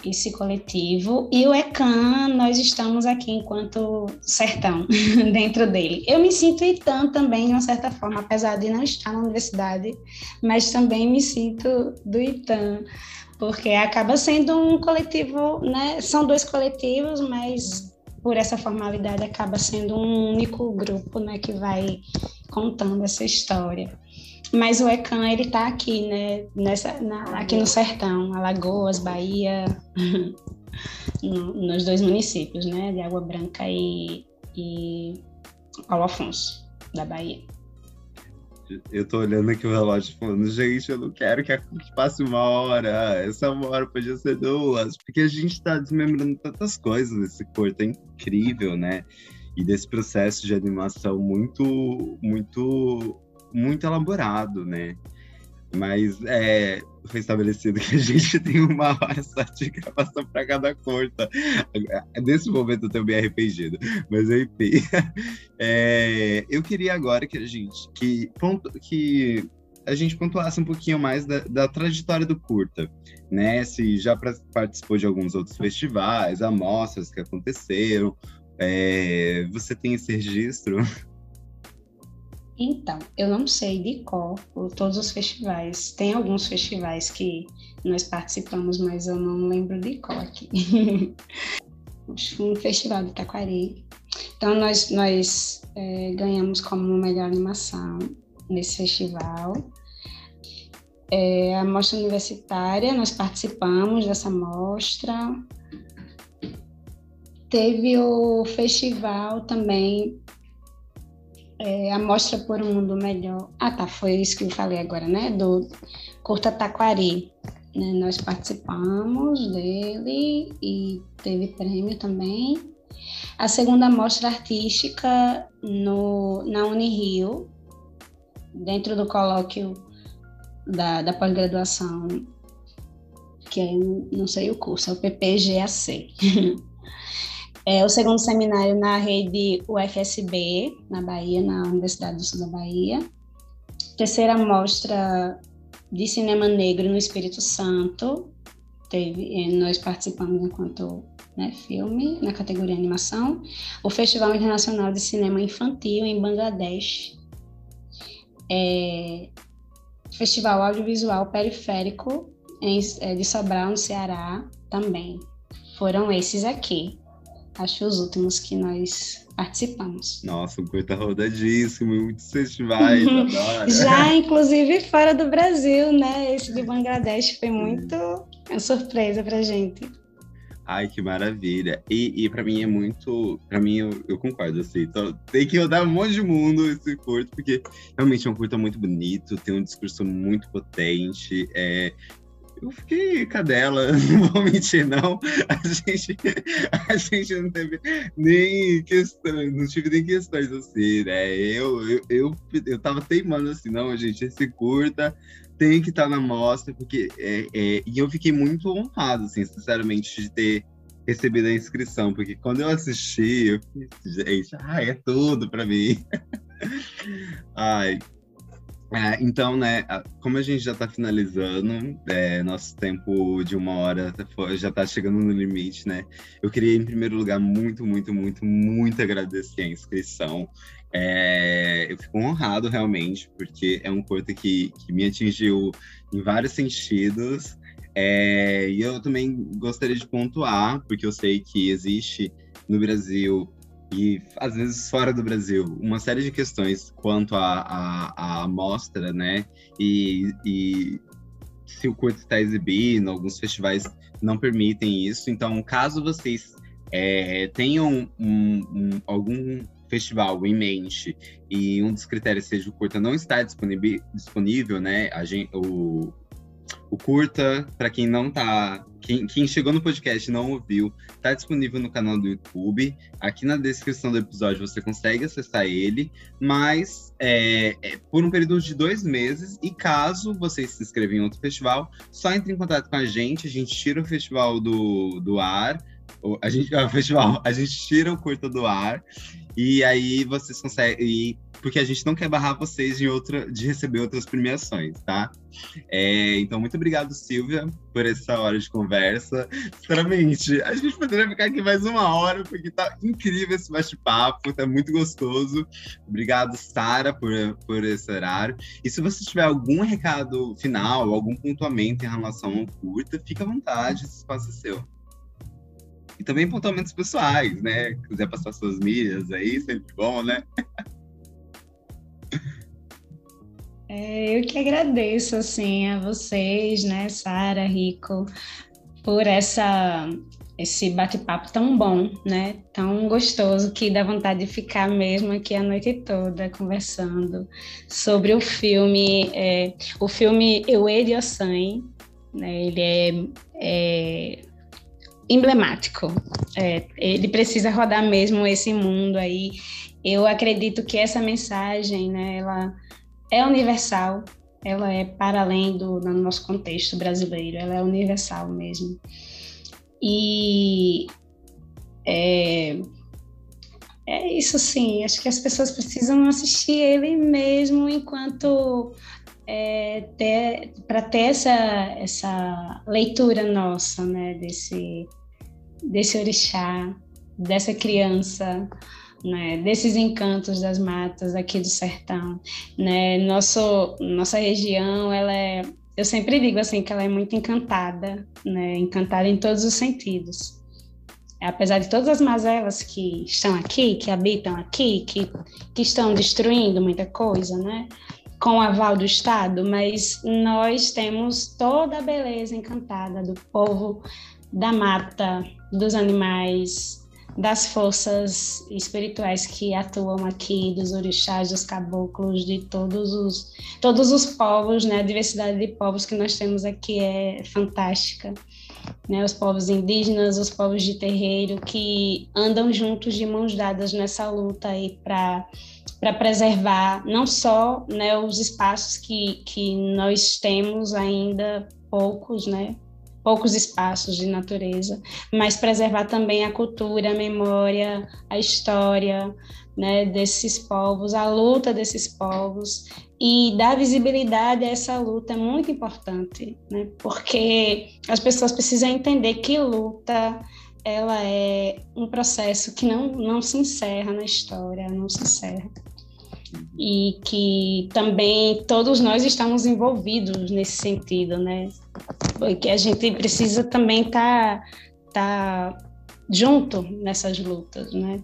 esse coletivo. E o ECAN, nós estamos aqui enquanto sertão, dentro dele. Eu me sinto ITAM também, de uma certa forma, apesar de não estar na universidade, mas também me sinto do ITAM, porque acaba sendo um coletivo, né? São dois coletivos, mas por essa formalidade acaba sendo um único grupo, né, que vai contando essa história. Mas o ECAN, ele está aqui, né, nessa, na, aqui no sertão, Alagoas, Bahia, no, nos dois municípios, né, de Água Branca e, e Paulo Afonso, da Bahia. Eu tô olhando aqui o relógio falando, gente, eu não quero que, que passe uma hora. Essa uma hora podia ser duas. Porque a gente tá desmembrando tantas coisas nesse curto. É incrível, né? E desse processo de animação muito, muito, muito elaborado, né? Mas é, foi estabelecido que a gente tem uma hora só de gravação para cada curta. Nesse momento eu também arrependido. Mas enfim. É, eu queria agora que a gente que, ponto, que a gente pontuasse um pouquinho mais da, da, trajetória do curta, né? Se já participou de alguns outros festivais, amostras que aconteceram. É, você tem esse registro? Então, eu não sei de qual todos os festivais. Tem alguns festivais que nós participamos, mas eu não lembro de qual aqui. um festival de Taquari. Então, nós, nós é, ganhamos como melhor animação nesse festival. É, a mostra universitária, nós participamos dessa mostra. Teve o festival também é, a Mostra por um Mundo Melhor. Ah, tá, foi isso que eu falei agora, né? Do Curta Taquari. Né? Nós participamos dele e teve prêmio também. A segunda mostra artística no, na Unirio, dentro do colóquio da, da pós-graduação, que é, não sei o curso, é o PPGAC. É o segundo seminário na rede UFSB, na Bahia, na Universidade do Sul da Bahia. Terceira mostra de cinema negro no Espírito Santo. Teve, eh, nós participamos enquanto né, filme, na categoria animação. O Festival Internacional de Cinema Infantil em Bangladesh. É, Festival Audiovisual Periférico em, é, de Sobral, no Ceará, também. Foram esses aqui acho os últimos que nós participamos. Nossa, um curta rodadíssimo, muitos festivais. Já, inclusive, fora do Brasil, né? Esse de Bangladesh foi muito uma surpresa pra gente. Ai, que maravilha. E, e para mim é muito. para mim, eu, eu, concordo, assim. Então, tem que rodar um monte de mundo esse curto, porque realmente é um curto muito bonito, tem um discurso muito potente. É, eu fiquei cadela, não vou mentir, não. A gente, a gente não teve nem questões, não tive nem questões assim, né? Eu, eu, eu, eu tava teimando assim, não, gente, esse curta tem que estar tá na mostra, porque. É, é, e eu fiquei muito honrado, assim, sinceramente, de ter recebido a inscrição, porque quando eu assisti, eu fiquei, gente, ai, é tudo pra mim. ai, É, então, né, como a gente já está finalizando, é, nosso tempo de uma hora tá já está chegando no limite, né? Eu queria, em primeiro lugar, muito, muito, muito, muito agradecer a inscrição. É, eu fico honrado, realmente, porque é um curta que, que me atingiu em vários sentidos. É, e eu também gostaria de pontuar, porque eu sei que existe no Brasil e às vezes fora do Brasil, uma série de questões quanto à amostra, né? E, e se o curto está exibindo, alguns festivais não permitem isso. Então, caso vocês é, tenham um, um, algum festival em mente e um dos critérios seja o curta não está disponível, disponível né? A gente, o, o curta, para quem não tá. Quem, quem, chegou no podcast e não ouviu, tá disponível no canal do YouTube. Aqui na descrição do episódio você consegue acessar ele, mas é, é, por um período de dois meses. E caso você se inscreva em outro festival, só entre em contato com a gente, a gente tira o festival do, do ar. A gente, o festival, a gente tira o curta do ar e aí vocês conseguem porque a gente não quer barrar vocês de, outra, de receber outras premiações, tá? É, então, muito obrigado, Silvia, por essa hora de conversa. Sinceramente, a gente poderia ficar aqui mais uma hora, porque tá incrível esse bate-papo, tá muito gostoso. Obrigado, Sara, por, por esse horário. E se você tiver algum recado final, algum pontuamento em relação ao curta, fica à vontade, esse espaço é seu. E também pontuamentos pessoais, né? Se quiser passar suas milhas aí, sempre bom, né? É, eu que agradeço assim a vocês, né, Sara, Rico, por essa esse bate-papo tão bom, né? Tão gostoso que dá vontade de ficar mesmo aqui a noite toda conversando sobre o filme, é, o filme Eu e Ossan, né? Ele é, é emblemático. É, ele precisa rodar mesmo esse mundo aí. Eu acredito que essa mensagem, né? Ela é universal, ela é para além do, nosso contexto brasileiro, ela é universal mesmo. E é, é isso sim, acho que as pessoas precisam assistir ele mesmo enquanto é, para ter essa, essa leitura nossa, né, desse, desse orixá, dessa criança, né, desses encantos das matas aqui do sertão, né? Nosso, nossa região, ela é, eu sempre digo assim que ela é muito encantada, né? Encantada em todos os sentidos. Apesar de todas as mazelas que estão aqui, que habitam aqui, que, que estão destruindo muita coisa, né? Com o aval do Estado, mas nós temos toda a beleza encantada do povo da mata, dos animais, das forças espirituais que atuam aqui, dos orixás, dos caboclos, de todos os, todos os povos, né? A diversidade de povos que nós temos aqui é fantástica. Né, os povos indígenas, os povos de terreiro que andam juntos de mãos dadas nessa luta aí para para preservar não só né, os espaços que, que nós temos ainda poucos, né, poucos espaços de natureza, mas preservar também a cultura, a memória, a história né, desses povos, a luta desses povos e dar visibilidade a essa luta é muito importante, né, porque as pessoas precisam entender que luta ela é um processo que não, não se encerra na história, não se encerra e que também todos nós estamos envolvidos nesse sentido, né? Que a gente precisa também estar tá, tá junto nessas lutas, né?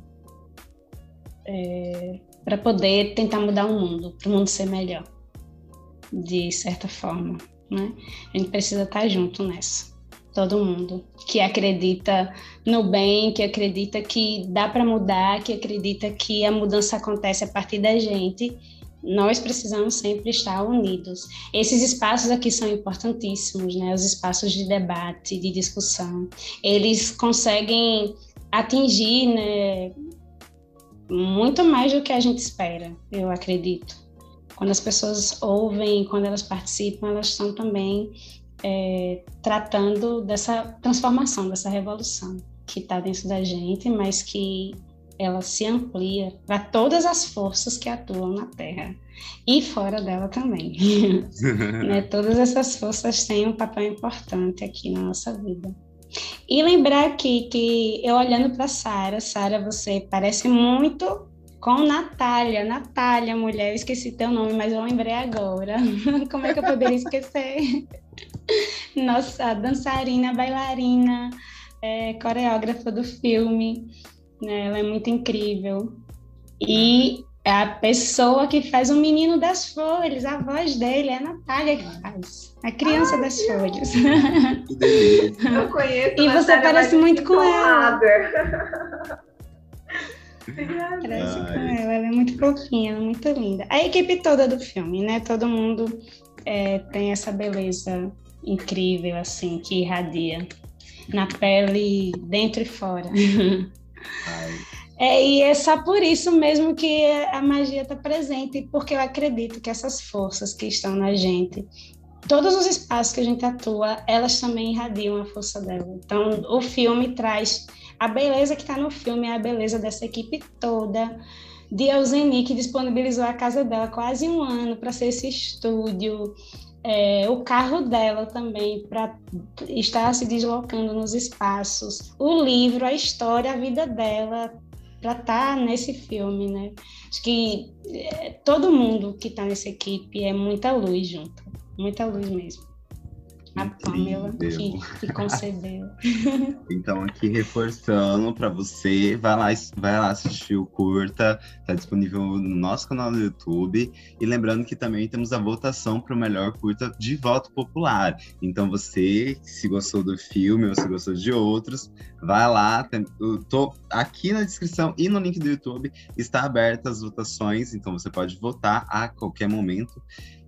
É, para poder tentar mudar o mundo, para o mundo ser melhor, de certa forma, né? A gente precisa estar tá junto nessa todo mundo que acredita no bem, que acredita que dá para mudar, que acredita que a mudança acontece a partir da gente. Nós precisamos sempre estar unidos. Esses espaços aqui são importantíssimos, né? Os espaços de debate, de discussão. Eles conseguem atingir, né, muito mais do que a gente espera, eu acredito. Quando as pessoas ouvem, quando elas participam, elas estão também é, tratando dessa transformação, dessa revolução que está dentro da gente, mas que ela se amplia para todas as forças que atuam na Terra e fora dela também. né? Todas essas forças têm um papel importante aqui na nossa vida. E lembrar aqui que eu olhando para Sara, Sara, você parece muito com Natália. Natália, mulher, eu esqueci teu nome, mas eu lembrei agora. Como é que eu poderia esquecer? Nossa, dançarina, bailarina, é, coreógrafa do filme. Né? Ela é muito incrível. E é a pessoa que faz o menino das folhas, a voz dele é a Natália que faz, a criança Ai, das folhas. Que delícia. Eu conheço. E você parece muito com ela. Parece com ela, ela é muito fofinha, muito linda. A equipe toda do filme, né? Todo mundo é, tem essa beleza incrível, assim, que irradia na pele, dentro e fora. É, e é só por isso mesmo que a magia está presente, porque eu acredito que essas forças que estão na gente, todos os espaços que a gente atua, elas também irradiam a força dela. Então, o filme traz a beleza que está no filme, é a beleza dessa equipe toda, de Euseni, que disponibilizou a casa dela quase um ano para ser esse estúdio, é, o carro dela também para estar se deslocando nos espaços, o livro, a história, a vida dela para estar tá nesse filme, né? Acho que é, todo mundo que está nessa equipe é muita luz junto, muita luz mesmo a Pamela que, que concebeu. então, aqui reforçando para você, vai lá, vai lá assistir o curta, tá disponível no nosso canal do YouTube. E lembrando que também temos a votação para o melhor curta de voto popular. Então, você, se gostou do filme ou se gostou de outros, vai lá. Tem, tô aqui na descrição e no link do YouTube está aberta as votações, então você pode votar a qualquer momento.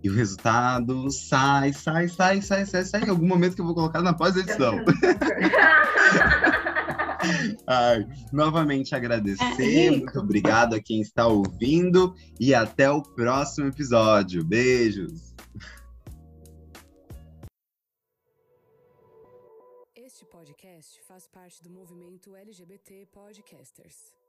E o resultado sai, sai, sai, sai, sai, sai. Em algum momento que eu vou colocar na pós-edição. Ai, novamente agradecer, muito obrigado a quem está ouvindo e até o próximo episódio. Beijos! Este podcast faz parte do movimento LGBT Podcasters.